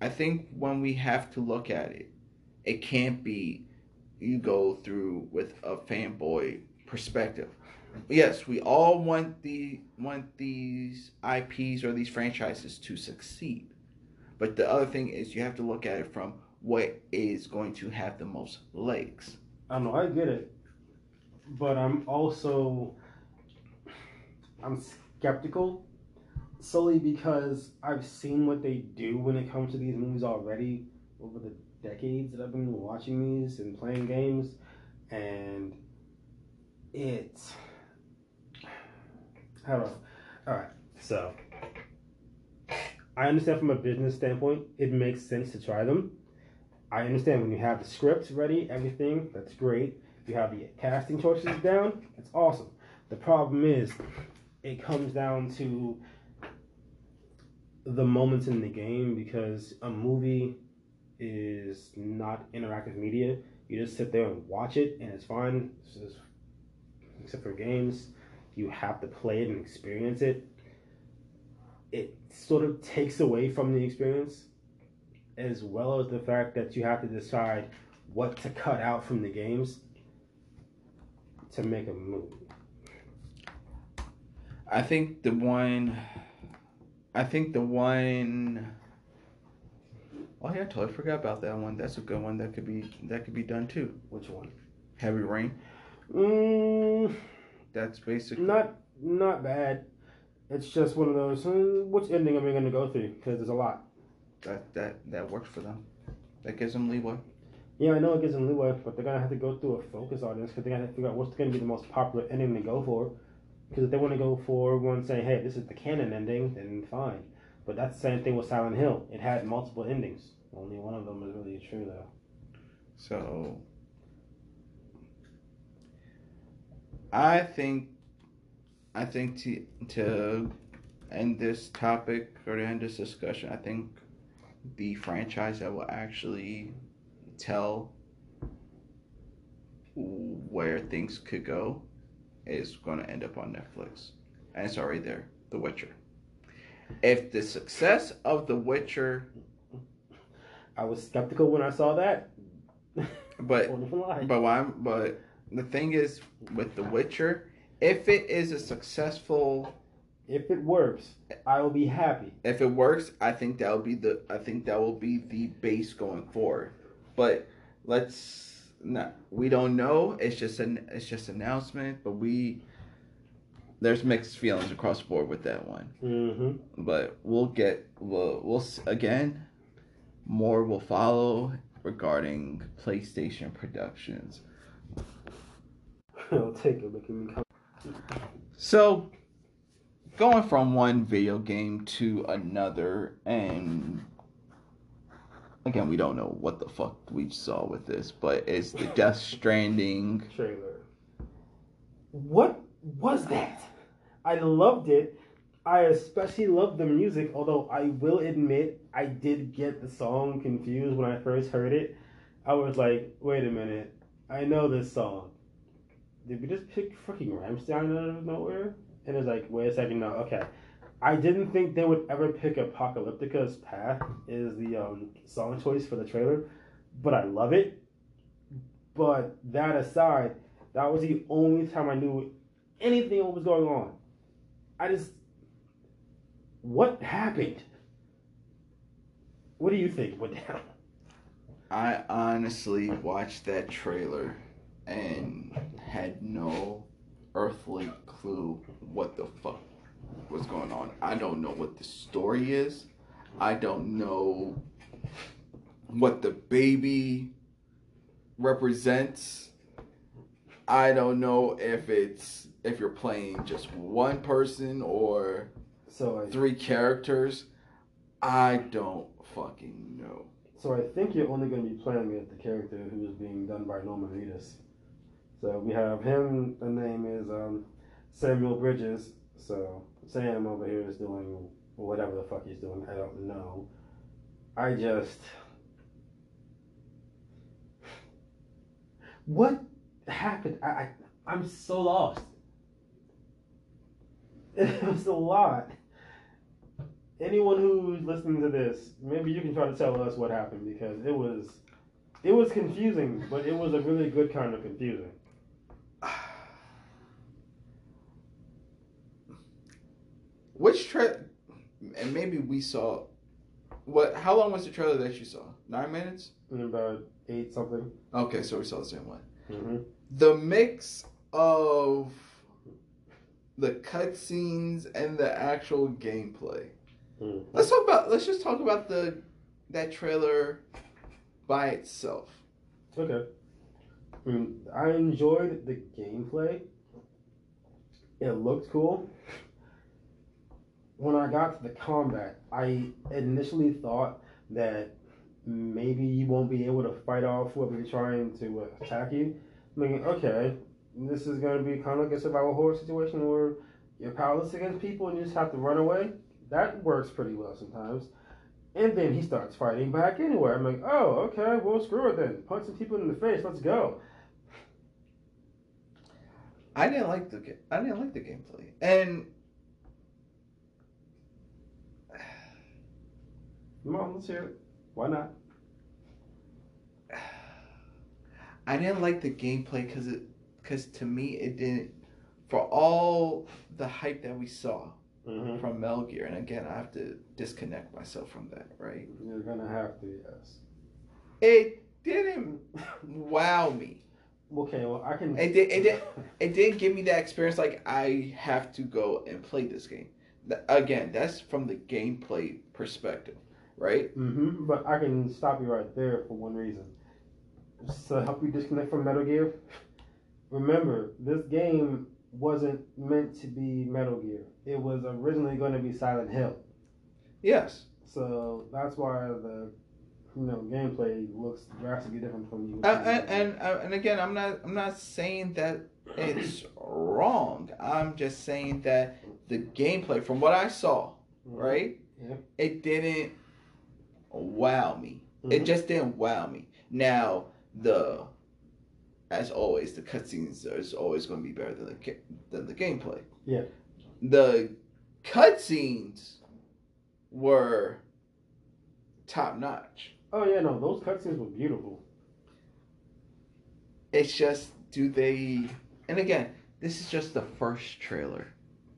i think when we have to look at it it can't be you go through with a fanboy perspective yes, we all want the want these IPs or these franchises to succeed. But the other thing is you have to look at it from what is going to have the most legs. I know I get it, but I'm also I'm skeptical solely because I've seen what they do when it comes to these movies already over the decades that I've been watching these and playing games, and it's how do I? All right, so I understand from a business standpoint, it makes sense to try them. I understand when you have the scripts ready, everything, that's great. You have the casting choices down, it's awesome. The problem is, it comes down to the moments in the game because a movie is not interactive media. You just sit there and watch it, and it's fine. Just, except for games, you have to play it and experience it. It sort of takes away from the experience as well as the fact that you have to decide what to cut out from the games to make a movie. I think the one I think the one Oh yeah, I totally forgot about that one. That's a good one that could be that could be done too. Which one? Heavy Rain. Mm, That's basically not not bad. It's just one of those. hmm, which ending am I going to go through? Because there's a lot. that that that works for them. That gives them leeway. Yeah, I know it gives them leeway, but they're gonna have to go through a focus audience because they're gonna have to figure out what's gonna be the most popular ending to go for. Because if they want to go for one saying, "Hey, this is the canon ending," then fine. But that's the same thing with Silent Hill. It had multiple endings. Only one of them is really true, though. So I think I think to to end this topic or to end this discussion, I think the franchise that will actually tell where things could go is going to end up on Netflix. And it's already there, The Witcher. If the success of The Witcher, I was skeptical when I saw that. but. [laughs] But why? But the thing is, with The Witcher, if it is a successful, If it works, I will be happy. if it works, I think that will be the. I think that will be the base going forward. But let's not. We don't know. It's just an. It's just announcement. But we. There's mixed feelings across the board with that one. Mm-hmm. But we'll get. We'll. We'll again. More will follow regarding PlayStation productions. I'll take it, making me come. So, going from one video game to another, and again, we don't know what the fuck we saw with this, but it's the [laughs] Death Stranding. trailer. What was that? I loved it. I especially loved the music, although I will admit I did get the song confused when I first heard it. I was like, wait a minute, I know this song. Did we just pick freaking Rammstein out of nowhere? And it's like, wait a second, no, okay. I didn't think they would ever pick Apocalyptica's Path is the um, song choice for the trailer, but I love it. But that aside, that was the only time I knew anything was going on. I just. What happened? What do you think went down? I honestly watched that trailer and had no earthly clue what the fuck was going on. I don't know what the story is. I don't know what the baby represents. I don't know if it's if you're playing just one person or So I three characters. I don't fucking know. so I think you're only going to be playing with the character who is being done by Norman Reedus. So we have him. The name is um, Samuel Bridges. So Sam over here is doing whatever the fuck he's doing. I don't know. I just what happened? I, I I'm so lost. [laughs] It was a lot. Anyone who's listening to this, maybe you can try to tell us what happened because it was it was confusing, but it was a really good kind of confusing. Which tra and maybe we saw what how long was the trailer that you saw? Nine minutes? In about eight something. Okay, so we saw the same one. Mm-hmm. The mix of the cutscenes and the actual gameplay. Mm. Let's talk about let's just talk about the that trailer by itself. Okay. I mean, I enjoyed the gameplay. It looked cool. When I got to the combat, I initially thought that maybe you won't be able to fight off whoever's trying to attack you. I'm thinking, okay, this is going to be kind of like a survival horror situation where you're powerless against people and you just have to run away. That works pretty well sometimes. And then he starts fighting back anyway. I'm like, oh, okay, well, screw it then. Punch some people in the face. Let's go. I didn't like the I didn't like the gameplay. And Come on, let's hear it. Why not? [sighs] I didn't like the gameplay because it because to me it didn't for all the hype that we saw Mm-hmm. from Mel Gear and again I have to disconnect myself from that right You're gonna have to, yes. it didn't [laughs] wow me Okay, well, I can. It did- it did- it didn't give me that experience like I have to go and play this game again that's from the gameplay perspective right Mm-hmm. But I can stop you right there for one reason. Just to help you disconnect from Metal Gear. Remember, this game wasn't meant to be Metal Gear. It was originally going to be Silent Hill. yes So that's why the you know gameplay looks drastically different from you. Uh, and and and again, I'm not I'm not saying that it's wrong. I'm just saying that the gameplay, from what I saw, right, Yeah. it didn't wow me. It Mhm. just didn't wow me. Now the, as always, the cutscenes is always going to be better than the than the gameplay. Yeah. The cutscenes were top notch. Oh yeah, no, those cutscenes were beautiful. It's just, do they? And again, this is just the first trailer,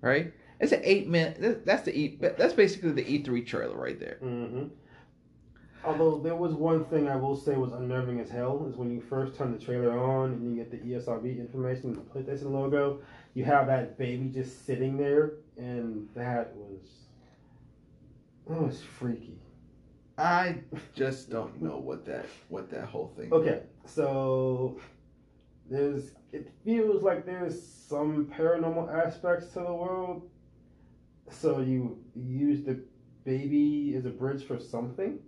right? It's an eight minute. That's the E. That's basically the E three trailer right there. Mm-hmm. Although there was one thing I will say was unnerving as hell is when you first turn the trailer on and you get the ESRB information, the PlayStation logo, you have that baby just sitting there, and that was that was freaky. I just don't know what that what that whole thing. Okay, so there's it feels like there's some paranormal aspects to the world. So you use the baby as a bridge for something,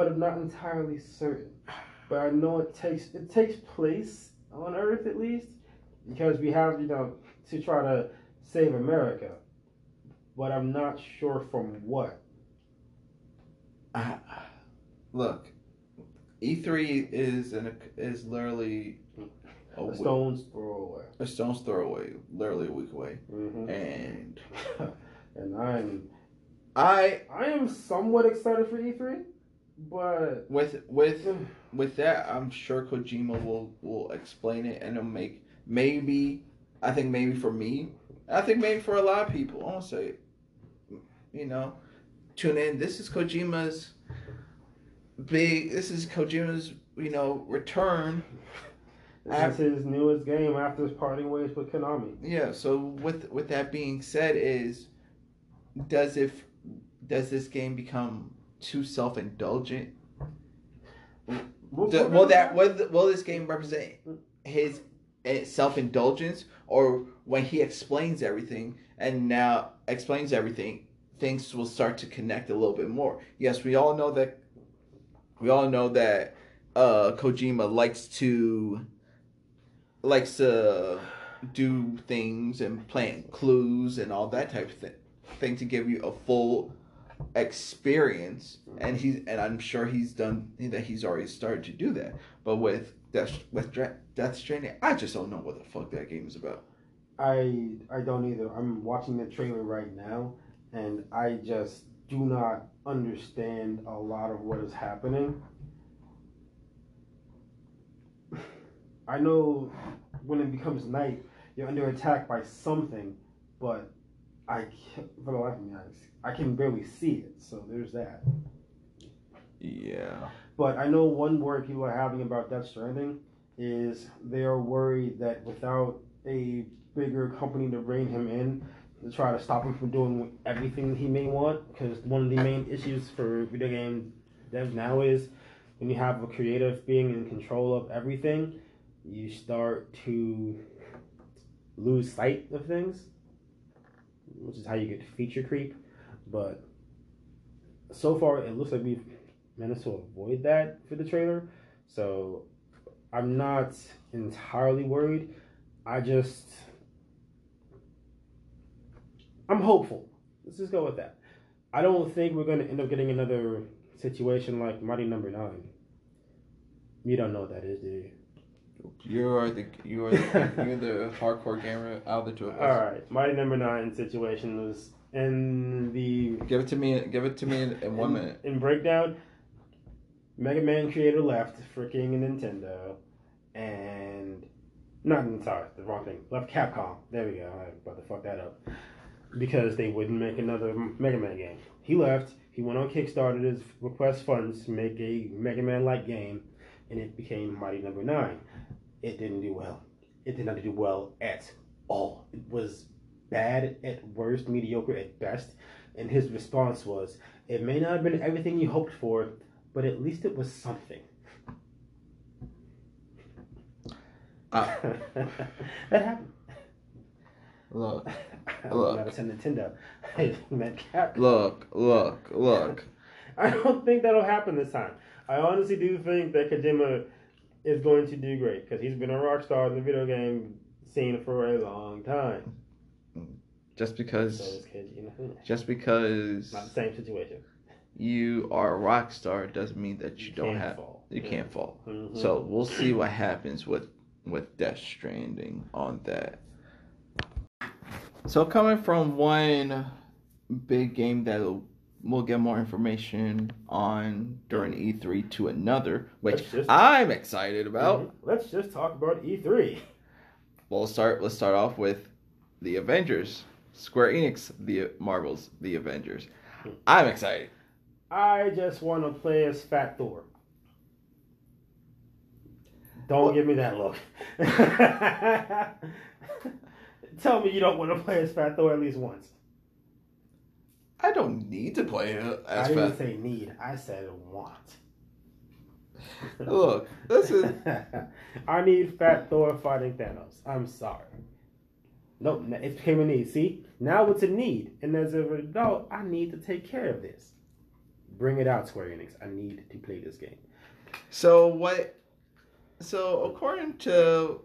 but I'm not entirely certain. But I know it takes it takes place on Earth at least because we have you know to try to save America, but I'm not sure from what. I, look, E three is an is literally a, A stone's throw away. a stone's throw away, literally a week away, hmm and [laughs] and I'm I I am somewhat excited for E3, but with with [sighs] with that, I'm sure Kojima will will explain it and it'll make maybe I think maybe for me, I think maybe for a lot of people, I won't say, you know, tune in. This is Kojima's big. This is Kojima's you know return That's his newest game after his parting ways with Konami. Yeah. So with with that being said, is does if does this game become too self indulgent? We'll- Will that will, will this game represent his self indulgence, or when he explains everything and now explains everything, things will start to connect a little bit more. Yes, we all know that. We all know that uh, Kojima likes to likes to do things and plant clues and all that type of thing, thing to give you a full experience and he's and I'm sure he's done that he's already started to do that but with Death with Death Stranding I just don't know what the fuck that game is about I I don't either. I'm watching the trailer right now, and I just do not understand a lot of what is happening. [sighs] I know when it becomes night, you're under attack by something, but I can't, for the life of me, I, I can barely see it. So there's that. yeah But I know one worry people are having about Death Stranding is they are worried that without a bigger company to rein him in to try to stop him from doing everything he may want, because one of the main issues for video game devs now is when you have a creative being in control of everything, you start to lose sight of things, which is how you get feature creep. But so far, it looks like we've managed to avoid that for the trailer. So I'm not entirely worried. I just I'm hopeful. Let's just go with that. I don't think we're going to end up getting another situation like Mighty Number Nine. You don't know what that is, do you? You are the you are the, you're the [laughs] hardcore gamer out of the two of us All right, Mighty Number Nine situation was in the give it to me give it to me in, in one in, minute In breakdown, Mega Man creator left freaking Nintendo, and not sorry, the wrong thing. Left Capcom. There we go. I about to fuck that up because they wouldn't make another Mega Man game. He left. He went on Kickstarter to request funds to make a Mega Man like game, and it became Mighty Number Nine. It didn't do well. It did not do well at all. It was bad at worst, mediocre at best. And his response was, "It may not have been everything you hoped for, but at least it was something." Uh, [laughs] that happened. look [laughs] Look. Never said Nintendo. [laughs] I meant Capcom. look look look I don't think that'll happen this time. I honestly do think that Kojima is going to do great because he's been a rock star in the video game scene for a long time. just So because is Kojima. just because Not the same situation. you are a rock star doesn't mean that you, don't have fall. you Yeah. can't fall Mhm. So we'll see what happens with with Death Stranding on that. So coming from one big game that we'll get more information on during E3 to another, which just- I'm excited about. Mhm. Let's just talk about E E3. We'll start. Let's start off with the Avengers. Square Enix, the Marvels, the Avengers. I'm excited. I just want to play as Fat Thor. Don't Well- give me that look. [laughs] Tell me you don't want to play as Fat Thor at least once. I don't need to play it as I didn't fast. say need. I said want. [laughs] Look, this is [laughs] I need Fat Thor fighting Thanos. I'm sorry. Nope, it became a need. See, now it's a need, and as a adult, I need to take care of this. Bring it out, Square Enix. I need to play this game. So what? So according to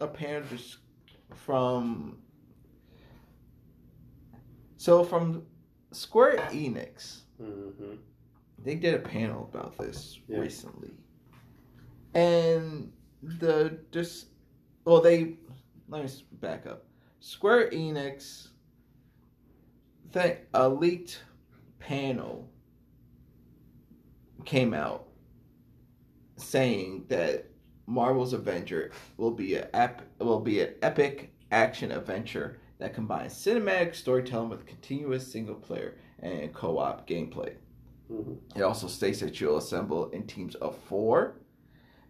a just from so from Square Enix, Mm-hmm. they did a panel about this Yeah. recently, and the just well they let me back up. Square Enix, the a leaked panel came out saying that Marvel's Avenger will be a ep- will be an epic action adventure that combines cinematic storytelling with continuous single player and co-op gameplay. Mm-hmm. It also states that you'll assemble in teams of four,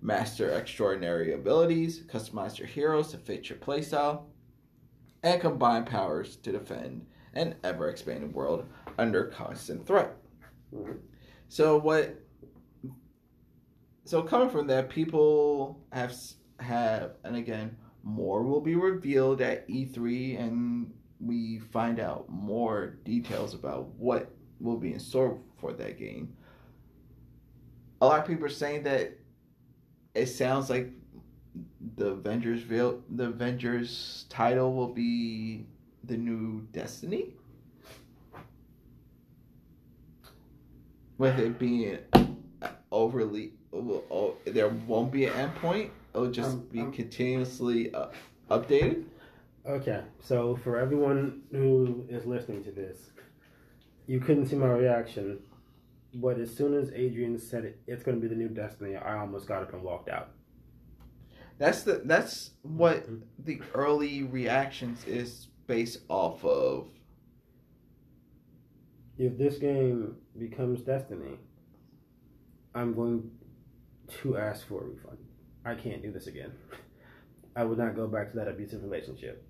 master extraordinary abilities, customize your heroes to fit your playstyle, and combine powers to defend an ever expanding world under constant threat. Mhm. So what? So coming from that, people have have, and again, more will be revealed at E3, and we find out more details about what will be in store for that game. A lot of people are saying that it sounds like the Avengers the Avengers title will be the new Destiny. With it being overly, oh, there won't be an endpoint. It'll just Um, be um, continuously uh, updated. Okay, so for everyone who is listening to this, you couldn't see my reaction, but as soon as Adrian said it, it's going to be the new Destiny, I almost got up and walked out. That's the that's what the early reactions is based off of. If this game becomes Destiny, I'm going to ask for a refund. I can't do this again. I would not go back to that abusive relationship.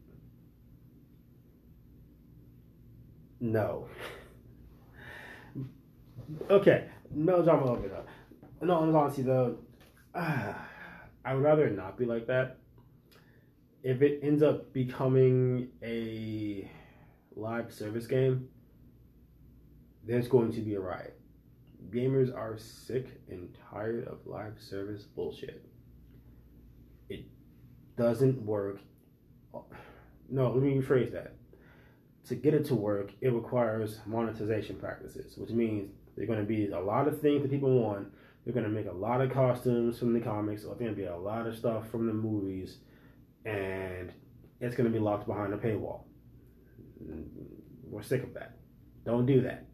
No. Okay, no drama over though. No, honesty though, I would rather not be like that. If it ends up becoming a live service game, there's going to be a riot. Gamers are sick and tired of live service bullshit. It doesn't work. No, let me rephrase that. To get it to work, it requires monetization practices, which means there are going to be a lot of things that people want. They're going to make a lot of costumes from the comics, or there's going to be a lot of stuff from the movies, and it's going to be locked behind a paywall. We're sick of that. Don't do that.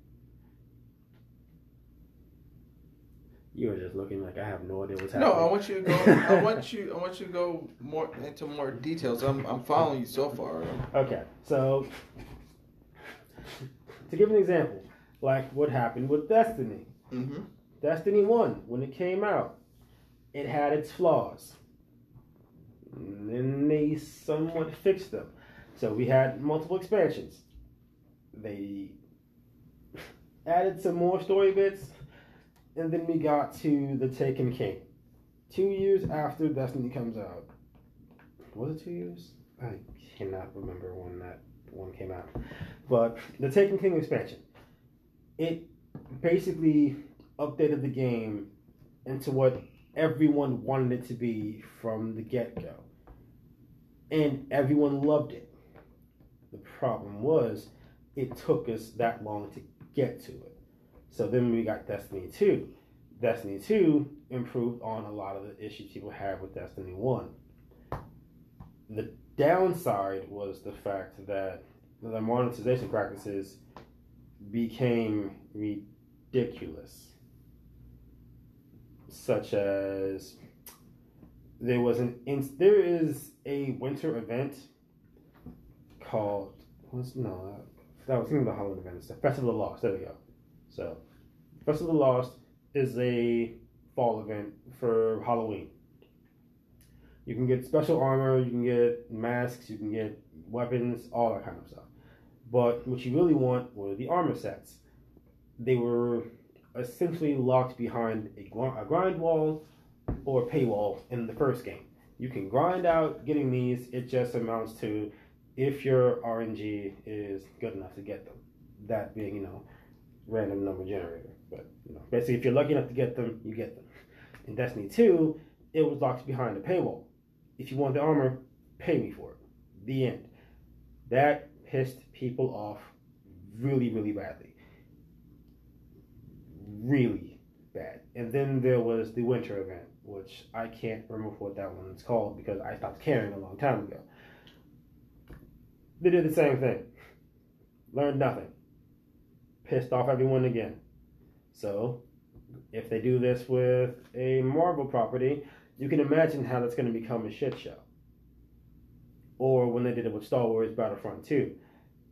You were just looking like I have no idea what's happening. No. I want you to go. I [laughs] want you. I want you to go more into more details. I'm I'm following you so far. Okay, so to give an example, like what happened with Destiny. Mm-hmm. Destiny 1, when it came out, it had its flaws. And then they somewhat fixed them. So we had multiple expansions. They [laughs] added some more story bits, and then we got to the Taken King. Two years after Destiny comes out. Was it two years? I cannot remember when that one came out. But the Taken King expansion. It basically updated the game into what everyone wanted it to be from the get go. And everyone loved it. The problem was, it took us that long to get to it. So then we got Destiny 2. Destiny 2 improved on a lot of the issues people had with Destiny 1. The downside was the fact that the monetization practices became ridiculous such as there was an ins- there is a winter event called what's no that was thinking the Halloween event. It's the Festival of Lost. There we go. So, Festival of the Lost is a fall event for Halloween. You can get special armor, you can get masks, you can get weapons, all that kind of stuff. But what you really want were the armor sets. They were essentially locked behind a, gr- a grind wall or a paywall in the first game. You can grind out getting these. It just amounts to if your RNG is good enough to get them. That being, you know, random number generator. But you know, basically, if you're lucky enough to get them, you get them. In Destiny 2, it was locked behind a paywall. If you want the armor, pay me for it. The end. That pissed people off really, really badly really bad. And then there was the winter event, which I can't remember what that one's called because I stopped caring a long time ago. They did the same thing. Learned nothing. Pissed off everyone again. So, if they do this with a Marvel property, you can imagine how that's going to become a shit show. Or when they did it with Star Wars Battlefront 2,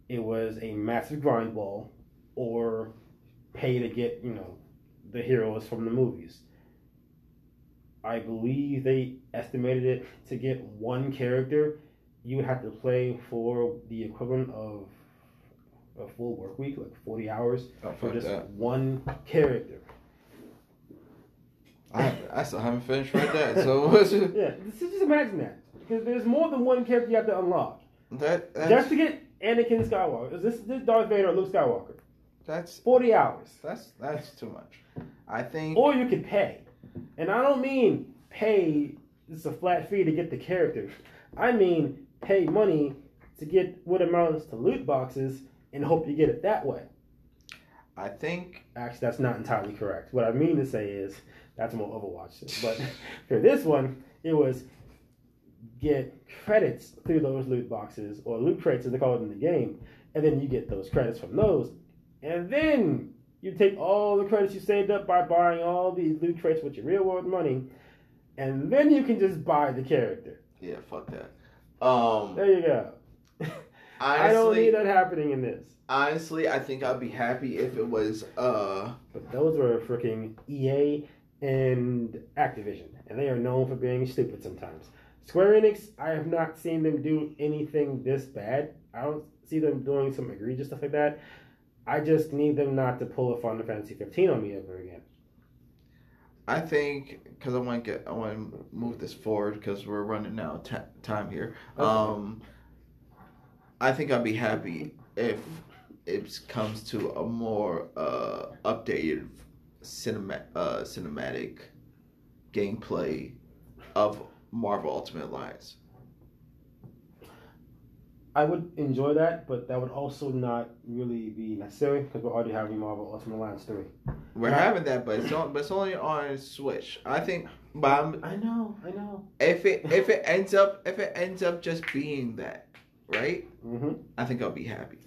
it was a massive grind wall or pay to get, you know, the heroes from the movies. I believe they estimated it to get one character, you would have to play for the equivalent of a full work week, like 40 hours, Oh, for just that. one character. I, I still haven't finished read that. So? [laughs] Yeah, just, just imagine that. Because there's more than one character you have to unlock. That Just to get Anakin Skywalker. Is this, this Darth Vader or Luke Skywalker? that's 40 hours. that's that's too much. I think Or you could pay. And I don't mean pay, it's a flat fee to get the character. I mean pay money to get what amounts to loot boxes and hope you get it that way. I think Actually, that's not entirely correct. What I mean to say is that's more Overwatch. But [laughs] for this one, it was get credits through those loot boxes or loot crates as they call it in the game, and then you get those credits from those, and then you take all the credits you saved up by buying all these loot crates with your real world money, and then you can just buy the character. yeah, fuck that. Um, There you go. I don't need that happening in this. honestly, I think I'd be happy if it was uh But those were freaking EA and Activision, and they are known for being stupid sometimes. Square Enix, I have not seen them do anything this bad. I don't see them doing some egregious stuff like that. I just need them not to pull a Final Fantasy 15 on me ever again. I think because I want to get I want to move this forward because we're running out of ta- time here. Okay. Um, I think I'd be happy if it comes to a more uh, updated cinema uh, cinematic gameplay of Marvel Ultimate Alliance. I would enjoy that, but that would also not really be necessary because we're already having Marvel Ultimate Alliance 3. We're Yeah. having that, but it's on, but it's only on Switch. I think, but I'm, I know, I know. if it if it ends up if it ends up just being that, right? Mm-hmm. I think I'll be happy.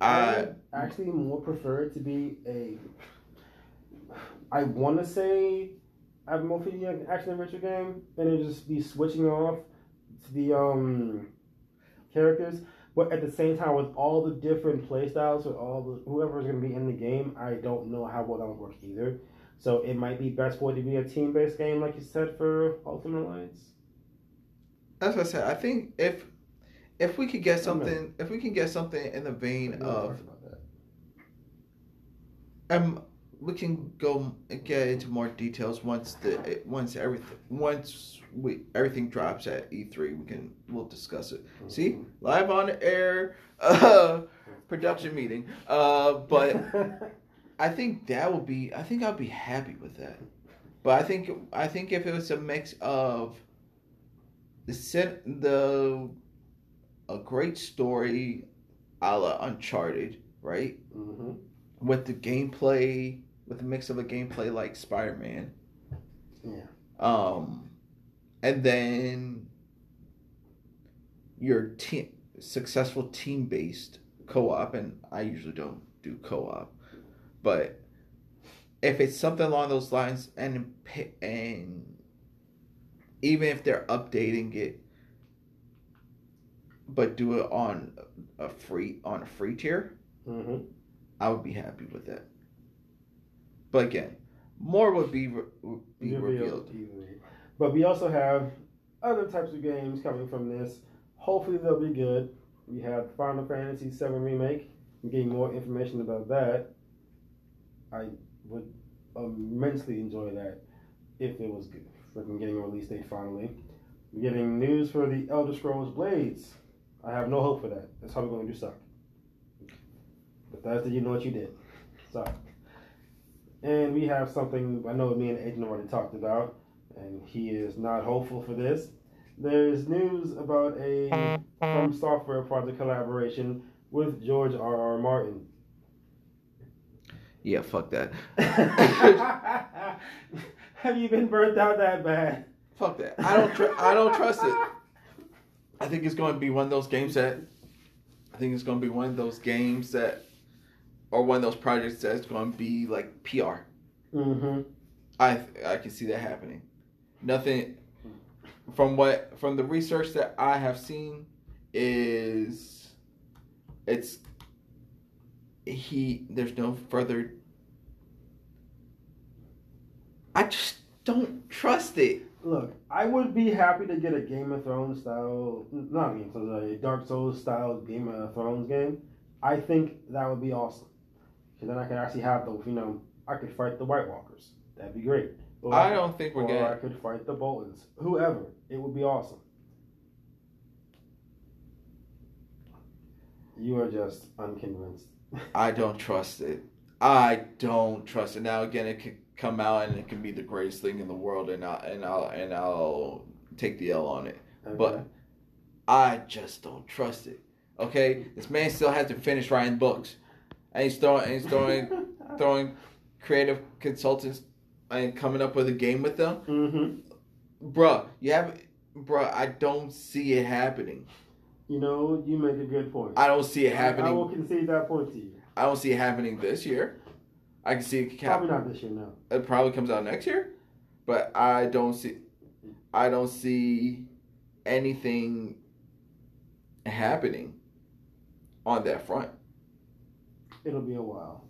I would actually more prefer it to be a. I want to say I have a multi action adventure game, and it just be switching off to the um characters, but at the same time with all the different play styles with all the whoever's going to be in the game, I don't know how well that would work either. So it might be best for it to be a team based game, like you said for Ultimate Alliance. that's what I said. I think if if we could get something, if we can get something in the vein of talked about that. um, we can go get into more details once the once everything once we everything drops at E three. We can we'll discuss it. See, live on air uh, [laughs] production meeting. Uh, but [laughs] I think that would be. I think I'd be happy with that. But I think I think if it was a mix of the set the a great story, a la Uncharted, right? hmm With the gameplay, with a mix of a gameplay like Spider Man. Yeah. Um, and then your team successful team based co op, and I usually don't do co op, but if it's something along those lines, and and even if they're updating it, but do it on a free on a free tier, hmm I would be happy with that. But again, more would be re- would be revealed. easily. But we also have other types of games coming from this. Hopefully they'll be good. We have Final Fantasy VII Remake. I'm getting more information about that. I would immensely enjoy that if it was good. Freaking getting a release date finally. We're getting news for the Elder Scrolls Blades. I have no hope for that. That's how we're going to do suck. Bethesda, you know what you did. Sorry. And we have something I know me and Adrian already talked about, and he is not hopeful for this. There's news about a From Software project collaboration with George R. R. Martin. Yeah, fuck that. [laughs] have you been burnt out that bad? Fuck that. I don't. Tr- I don't trust it. I think it's going to be one of those games that. I think it's going to be one of those games that, or one of those projects that's going to be like PR. Mm-hmm. I I can see that happening. Nothing from what from the research that I have seen is it's he there's no further I just don't trust it. Look, I would be happy to get a Game of Thrones style, not Game of Thrones, a Dark Souls style Game of Thrones game. I think that would be awesome. Because then I could actually have the, you know, I could fight the White Walkers. That'd be great. Or I don't think we're or gonna. I could fight the Boltons. Whoever. It would be awesome. You are just unconvinced. I don't trust it. I don't trust it. Now again, it could come out and it can be the greatest thing in the world, and I and I'll and I'll take the L on it. But I just don't trust it. Okay, this man still has to finish writing books, and he's throwing and he's throwing [laughs] throwing creative consultants and coming up with a game with them. hmm Bruh, you have, bruh. I don't see it happening. You know, you make a good point. I don't see it I- I will happening. concede that point to you. I don't see it happening this year. I can see it. Probably not this year, no. it probably comes out next year, but I don't see. I don't see anything happening on that front. It'll be a while.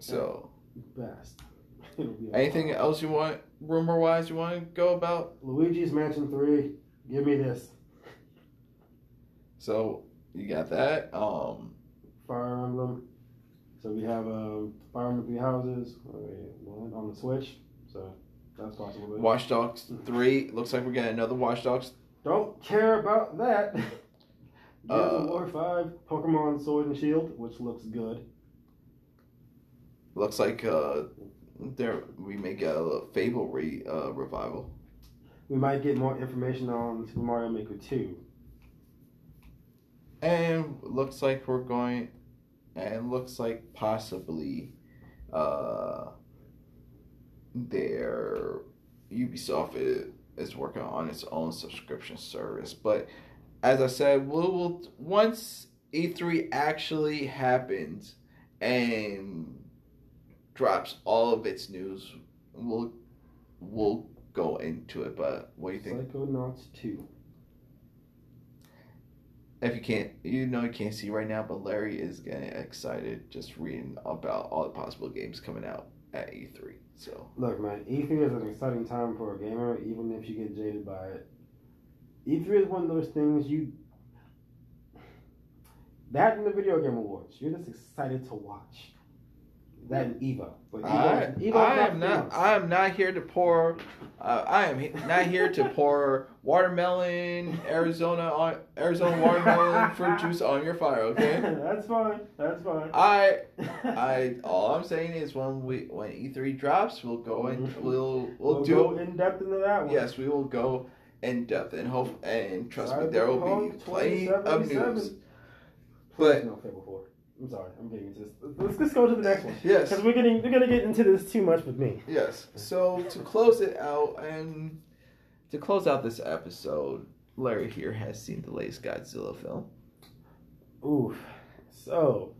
So, Best. [laughs] It'll be anything while. else you want, rumor wise, you want to go about? Luigi's Mansion 3. Give me this. So you got that. Um, Fire Emblem. So we have um, Fire Three Houses on the Switch. So that's possible. but Watch Dogs three looks like we're getting another Watch Dogs. Don't care about that. [laughs] Gears of Uh, War 5, Pokemon Sword and Shield, which looks good. Looks like uh, there we may get a Fable re uh, revival. We might get more information on Super Mario Maker 2. And looks like we're going, and looks like possibly, uh, their Ubisoft is, is working on its own subscription service. But as I said, we will once E3 actually happens and drops all of its news, we'll we'll go into it. But what do you think? Psychonauts 2. If you can't you know you can't see right now but larry is getting excited just reading about all the possible games coming out at e3 so Look, man, E3 is an exciting time for a gamer, even if you get jaded by it. E3 is one of those things you. That and the Video Game Awards, you're just excited to watch. That and EVA. But I, EVA, I am not I am not here to pour uh, I am he- not here to pour watermelon Arizona on Arizona watermelon [laughs] fruit juice on your fire okay [laughs] That's fine. That's fine. I [laughs] I all I'm saying is when we when E3 drops we'll go and we'll we'll, we'll do go in depth into that one. Yes, we will go in depth and hope and trust me, there will be plenty of news. But- no Fable 4. I'm sorry, I'm getting into this. Let's just go to the next one. Yes, Because we're getting we're gonna get into this too much with me. yes. So to close it out and to close out this episode, Larry here has seen the latest Godzilla film. Oof. So,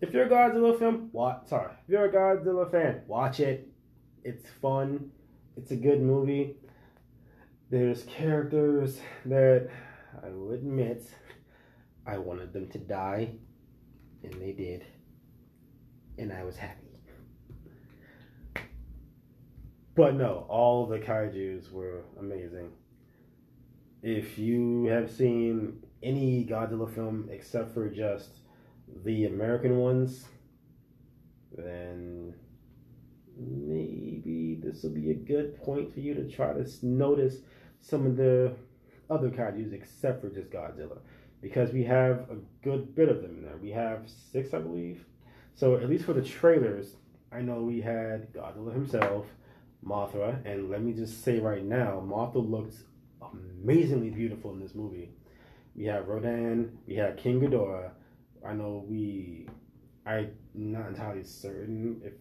if you're a Godzilla film, watch. Sorry, if you're a Godzilla fan, watch it. It's fun. It's a good movie. There's characters that I will admit I wanted them to die, and they did, and I was happy. But no, all the kaiju's were amazing. If you have seen any Godzilla film except for just the American ones, then maybe this will be a good point for you to try to notice some of the other kaiju's except for just Godzilla. Because we have a good bit of them there. We have six, I believe. So, at least for the trailers, I know we had Godzilla himself, Mothra, and let me just say right now, Mothra looked amazingly beautiful in this movie. We have Rodan, we have King Ghidorah. I know we, I'm not entirely certain if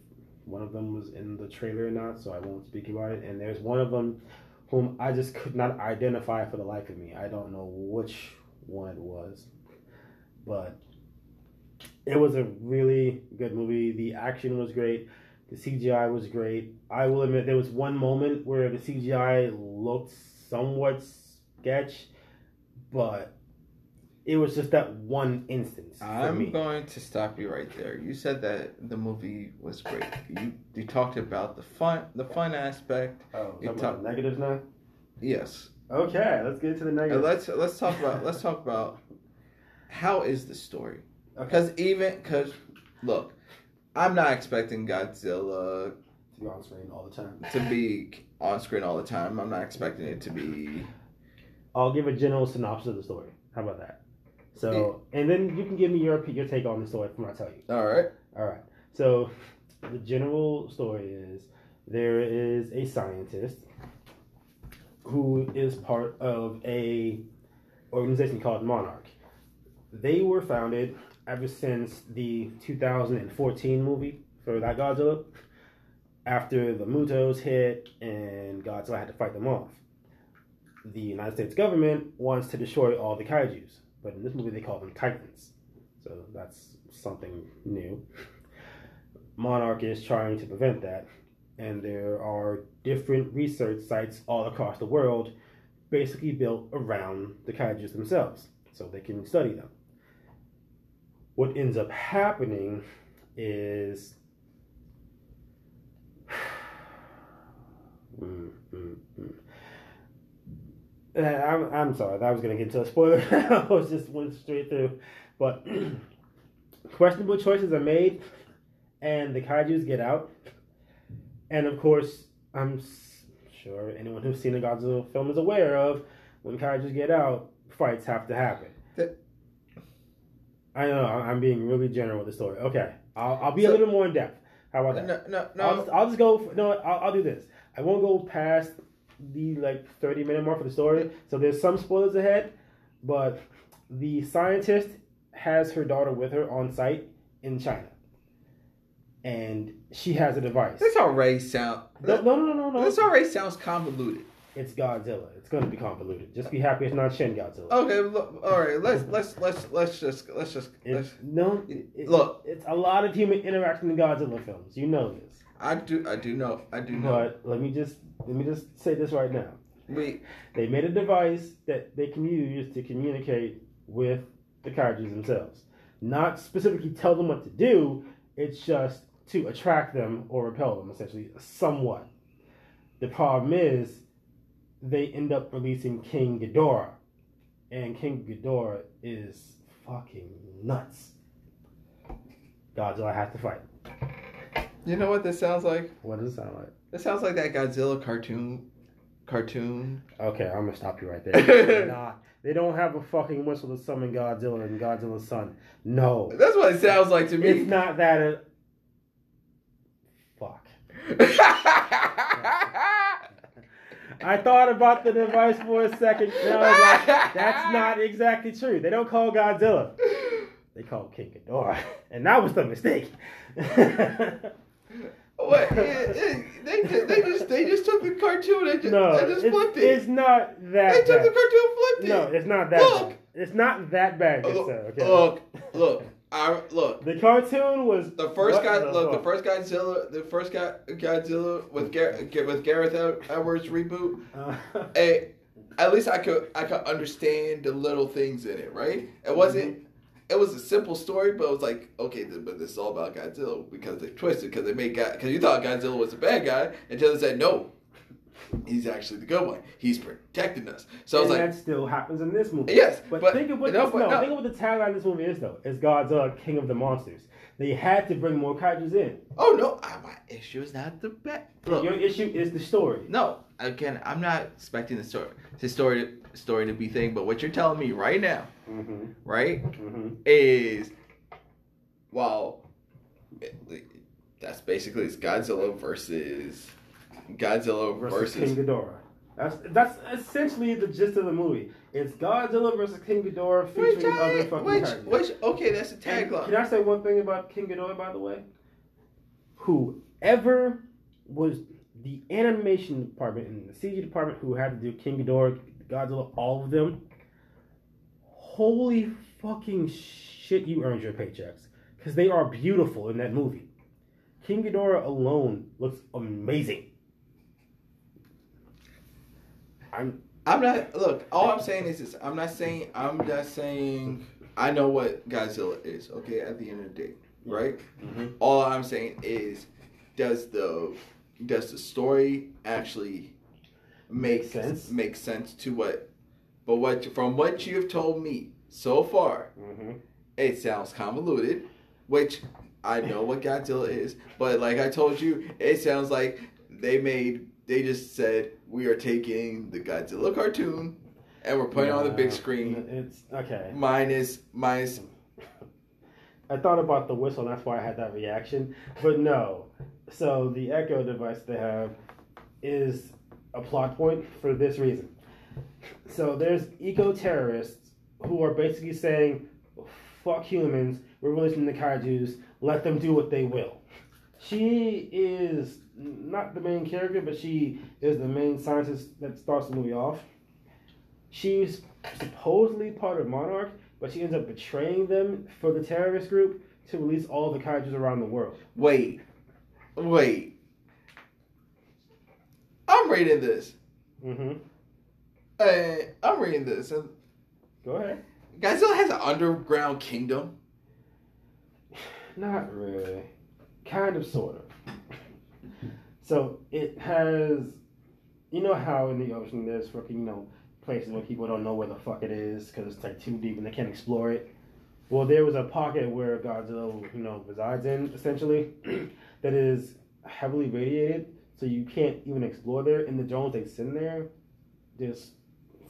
one of them was in the trailer or not, so I won't speak about it. And there's one of them whom I just could not identify for the life of me. I don't know which one it was, but it was a really good movie. The action was great. The CGI was great. I will admit there was one moment where the CGI looked somewhat sketch, but It was just that one instance for I'm going to stop you right there. You said that the movie was great. You you talked about the fun the fun aspect. oh, you talk- about the negatives now. Yes. Okay, let's get to the Uh, negatives. let's let's talk about let's talk about how is the story? Okay. Because even because look, I'm not expecting Godzilla to be on screen all the time. to be on screen all the time. I'm not expecting it to be. I'll give a general synopsis of the story. How about that? So, and then you can give me your your take on the story from what I tell you. All right. All right. So, the general story is there is a scientist who is part of a organization called Monarch. They were founded ever since the 2014 movie for that Godzilla. After the MUTOs hit and Godzilla had to fight them off, the United States government wants to destroy all the kaiju's, but in this movie they call them Titans. So that's something new. Monarch is trying to prevent that, and there are different research sites all across the world basically built around the kaijus themselves so they can study them. What ends up happening is. [sighs] Mm, mm, mm. Uh, I'm, I'm sorry, I was going to get into a spoiler. [laughs] I was just went straight through. But [clears throat] questionable choices are made, and the kaijus get out. And of course, I'm sure anyone who's seen a Godzilla film is aware of when characters get out, fights have to happen. That- I know I'm being really general with the story. Okay, I'll, I'll be a So- little more in depth. How about that? No, no, I'll, no. just, I'll just go. For, no, I'll, I'll do this. I won't go past the like thirty minute mark for the story. So there's some spoilers ahead, but the scientist has her daughter with her on site in China, and she has a device. This already sound. No, no, no, no, no. This already sounds convoluted. It's Godzilla. It's going to be convoluted. Just be happy it's not Shin Godzilla. Okay, look, all right. Let's let's let's let's just let's just let's. It's, no, it, Look. it's a lot of human interaction in Godzilla films. You know this. I do I do know I do know. But let me just let me just say this right now. We They made a device that they can use to communicate with the kaijus themselves. Not specifically tell them what to do, it's just to attract them or repel them, essentially, somewhat. The problem is, they end up releasing King Ghidorah. And King Ghidorah is fucking nuts. Godzilla has to fight. you know what this sounds like? What does it sound like? It sounds like that Godzilla cartoon cartoon. Okay, I'm gonna stop you right there. [laughs] Not. They don't have a fucking whistle to summon Godzilla and Godzilla's son. No, That's what it sounds like to me. it's not that. I thought about the device for a second. And I was like, that's not exactly true. They don't call Godzilla. They call King Ghidorah, and that was the mistake. What? It- it- they, just, they just they just took the cartoon and just, no, and just flipped it. it's not that. They took bad. the cartoon and flipped it. No, it's not that. Look. bad. It's not that bad. Good Look, sir, okay? look, look, I look. The cartoon was The first guy, the look, the first Godzilla, the first guy, Godzilla with Gar- with Gareth Edwards reboot. Uh, Hey, at least I could I could understand the little things in it, right? It wasn't. It was a simple story, but it was like, okay, but this is all about Godzilla because they twisted because they made God because you thought Godzilla was a bad guy until they said no, he's actually the good one. He's protecting us. So I was like, that still happens in this movie. yes, But, but, think of what no, this, no, no. think of what the tagline of this movie is though. It's Godzilla, King of the Monsters. They had to bring more kaijus in. Oh no, I, my issue is not the. Look, Your issue is the story. No, again, I'm not expecting the story, the story, story to be thing. But what you're telling me right now, Mm-hmm. right, Mm-hmm. is, well, it- that's basically it's Godzilla versus Godzilla Versus, versus. King Ghidorah. That's that's essentially the gist of the movie. It's Godzilla versus King Ghidorah Which, featuring other I, fucking which, kaiju. which, okay, that's a tagline. Can I say one thing about King Ghidorah, by the way? Whoever was the animation department and the CG department who had to do King Ghidorah, Godzilla, all of them, holy fucking shit, you earned your paychecks. Because they are beautiful in that movie. King Ghidorah alone looks amazing. I'm I'm not. Look, all I'm saying is this. I'm not saying. I'm not saying. I know what Godzilla is. Okay, at the end of the day, right? Mm-hmm. All I'm saying is, does the does the story actually make sense? Make sense to what? But what from what you have told me so far, Mm-hmm. it sounds convoluted, which I know what Godzilla is, but like I told you, it sounds like they made they just said we are taking the Godzilla cartoon and we're putting it on the big screen It's okay. minus minus I thought about the whistle, and that's why I had that reaction. But no. So the Echo device they have is a plot point for this reason. So there's eco terrorists who are basically saying, "Fuck humans. We're releasing the kaiju's. Let them do what they will." She is not the main character, but she is the main scientist that starts the movie off. She's supposedly part of Monarch, but she ends up betraying them for the terrorist group to release all the kaiju's around the world. wait. Wait. I'm reading this. Mm-hmm. Uh, I'm reading this. And Go ahead. Godzilla has an underground kingdom. [sighs] Not really. Kind of, sort of. So it has, you know how in the ocean there's fucking, you know, places where people don't know where the fuck it is because it's like too deep and they can't explore it. Well, there was a pocket where Godzilla, you know, resides in essentially, [clears throat] that is heavily radiated, so you can't even explore there. And the drones they send there, just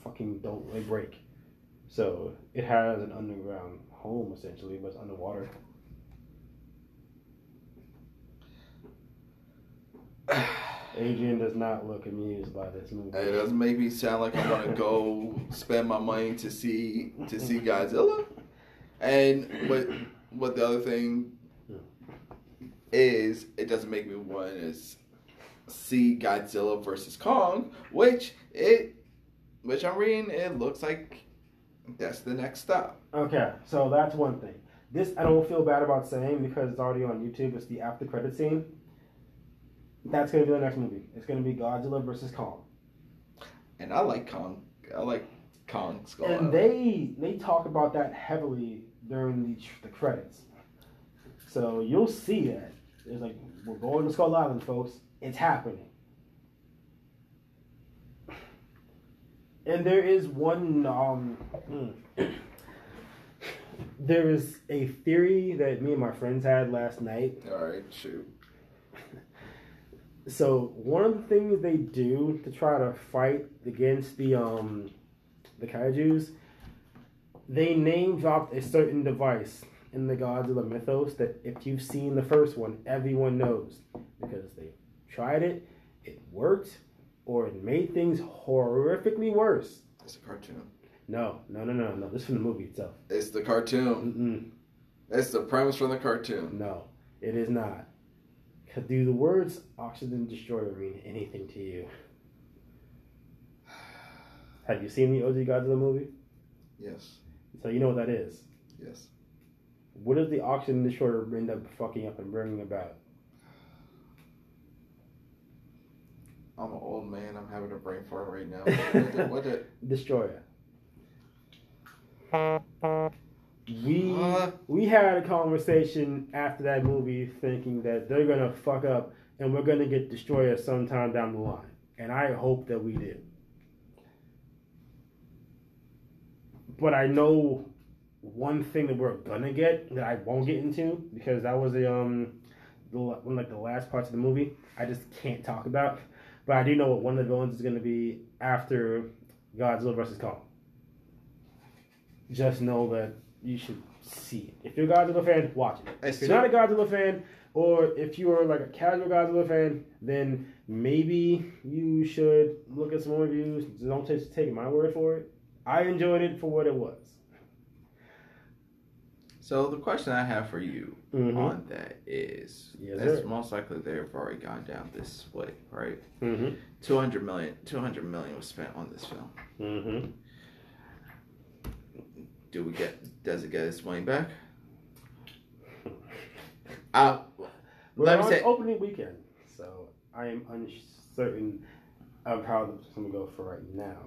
fucking don't they break. So it has an underground home essentially, but it's underwater. Adrian does not look amused by this movie. It doesn't make me sound like I'm gonna go spend my money to see to see Godzilla. And what what the other thing is, it doesn't make me want to see Godzilla versus Kong, which it which I'm reading. It looks like that's the next stop. Okay, so that's one thing. This I don't feel bad about saying because it's already on YouTube. It's the after credit scene. That's gonna be the next movie. It's gonna be Godzilla versus Kong, And I like Kong. I like Kong Skull. and they they talk about that heavily during the the credits. So you'll see that. It's like we're going to Skull Island, folks. It's happening. And there is one um mm, there is a theory that me and my friends had last night. All right, shoot. So one of the things they do to try to fight against the um the kaiju's, they name dropped a certain device in the Godzilla mythos that if you've seen the first one, everyone knows because they tried it, it worked, or it made things horrifically worse. It's a cartoon. No, no, no, no, no. This is from the movie itself. It's the cartoon. Mm-mm. It's the premise from the cartoon. No, it is not. 'Cause Do the words oxygen destroyer mean anything to you? Have you seen the OG Godzilla movie? Yes. So you know what that is. Yes. What does the oxygen destroyer end up fucking up and bringing about? I'm an old man. I'm having a brain fart right now. What did, [laughs] Destroyer. We Uh. we had a conversation after that movie thinking that they're gonna fuck up and we're gonna get Destoroyah sometime down the line. And I hope that we did. But I know one thing that we're gonna get that I won't get into because that was the um the, one like the last parts of the movie. I just can't talk about. But I do know what one of the villains is gonna be after Godzilla vs Kong. Just know that you should see it. If you're a Godzilla fan, watch it. If you're not a Godzilla fan, or if you are like a casual Godzilla fan, then maybe you should look at some more reviews. Don't just take my word for it. I enjoyed it for what it was. So the question I have for you Mhm. on that is, Yes, it's sir. most likely they've already gone down this way, right? Mm-hmm. 200 million, 200 million was spent on this film. Mm-hmm. Do we get? Does it get its money back? [laughs] Uh, We're let me say, opening weekend, so I am uncertain of how this is going to go for right now.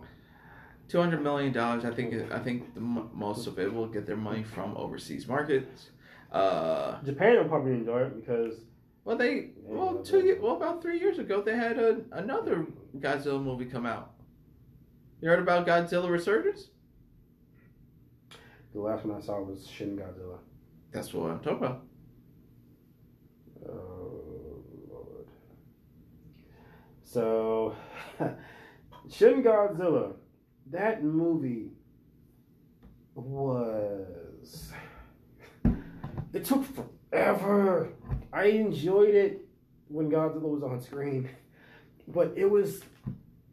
Two hundred million dollars. I think. I think the, most of it will get their money from overseas markets. Uh, Japan will probably enjoy it because well, they well two well about three years ago they had a, another Godzilla movie come out. You heard about Godzilla Resurgence? The last one I saw was Shin Godzilla. That's what I'm talking about. Oh Lord. So, [laughs] Shin Godzilla, that movie was. It took forever. I enjoyed it when Godzilla was on screen, but it was.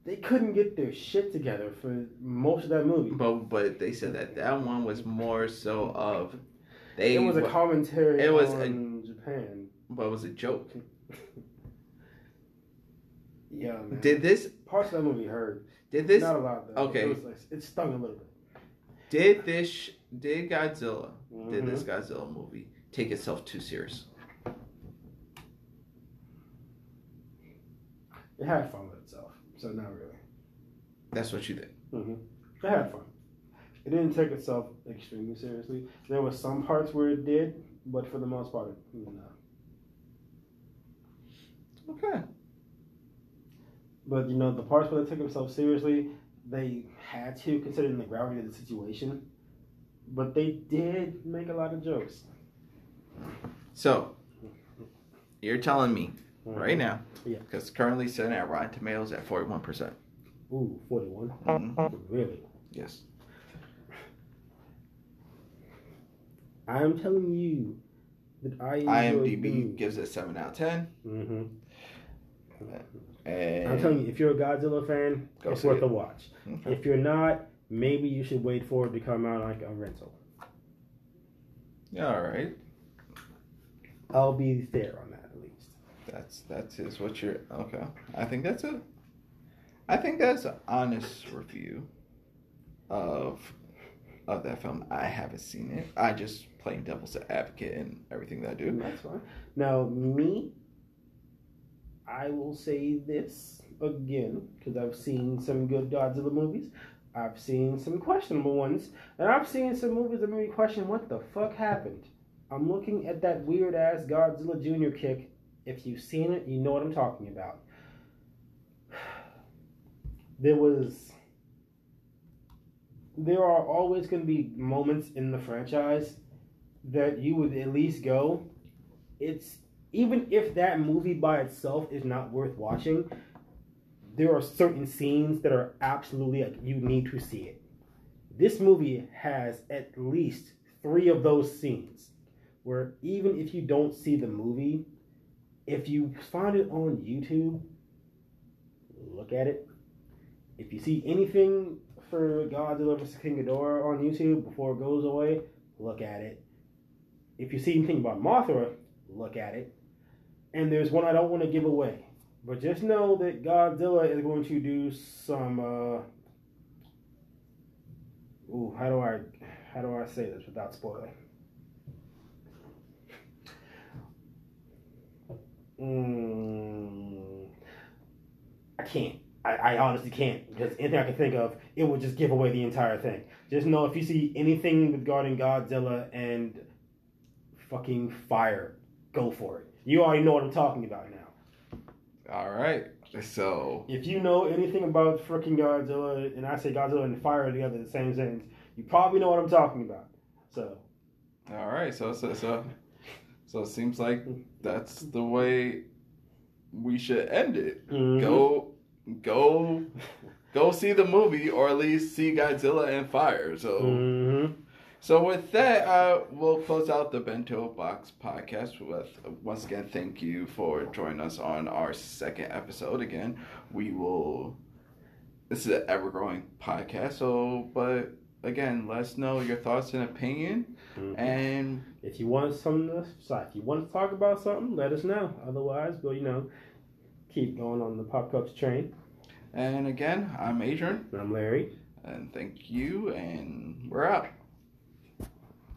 They couldn't get their shit together for most of that movie. But but they said that that one was more so of they It was a commentary it was a- Japan. but it was a joke. [laughs] Yeah, man. Did this Parts of that movie hurt. did this Not a lot though. okay. It, like, it stung a little bit. did this did Godzilla did Mhm. this Godzilla movie take itself too serious? It had fun with itself, so not really. That's what you did. Mm-hmm. It had fun. It didn't take itself extremely seriously. There were some parts where it did, but for the most part, it, no. Okay. But you know, the parts where they took themselves seriously, they had to, considering the gravity of the situation. But they did make a lot of jokes. So you're telling me right now, Yeah. because currently sitting at Rotten Tomatoes at forty one percent. Ooh, 41. Mm-hmm. Really? Yes. I'm telling you that I IMDb gives it seven out of ten. Mm-hmm. And I'm telling you, if you're a Godzilla fan, Go it's worth it. a watch. Okay. If you're not, maybe you should wait for it to come out like a rental. Yeah, all right. I'll be fair on that at least. That's that's is what you're okay. I think that's a I think that's an honest review of of that film. I haven't seen it. I just playing devil's advocate in everything that I do. That's fine. Now, me, I will say this again because I've seen some good Godzilla movies. I've seen some questionable ones, and I've seen some movies that made me question what the fuck happened. I'm looking at that weird ass Godzilla Jr. kick. If you've seen it, you know what I'm talking about. [sighs] There was. There are always going to be moments in the franchise that you would at least go. It's even if that movie by itself is not worth watching, there are certain scenes that are absolutely like you need to see it. This movie has at least three of those scenes where even if you don't see the movie, if you find it on YouTube, look at it. If you see anything for Godzilla vs. King Ghidorah on YouTube before it goes away, look at it. If you see anything about Mothra, look at it. And there's one I don't want to give away. But just know that Godzilla is going to do some uh Ooh, how do I how do I say this without spoiling? Mm, I can't. I, I honestly can't because anything I can think of, it would just give away the entire thing. Just know if you see anything regarding Godzilla and fucking fire, go for it. You already know what I'm talking about now. All right. So If you know anything about freaking Godzilla, and I say Godzilla and fire together the same sentence, you probably know what I'm talking about. So, all right. So so so so it seems like that's the way we should end it. mhm. Go go go see the movie or at least see Godzilla and Fire. So Mhm. So with that, uh, we'll close out the Bento Box podcast with once again, thank you for joining us on our second episode. Again, we will. This is an ever growing podcast, so but again, let us know your thoughts and opinion, Mhm. and If you want sorry, if you want to talk about something, let us know. Otherwise, we'll you know keep going on the pop culture train. and again, I'm Adrian, And I'm Larry. and thank you, and we're out.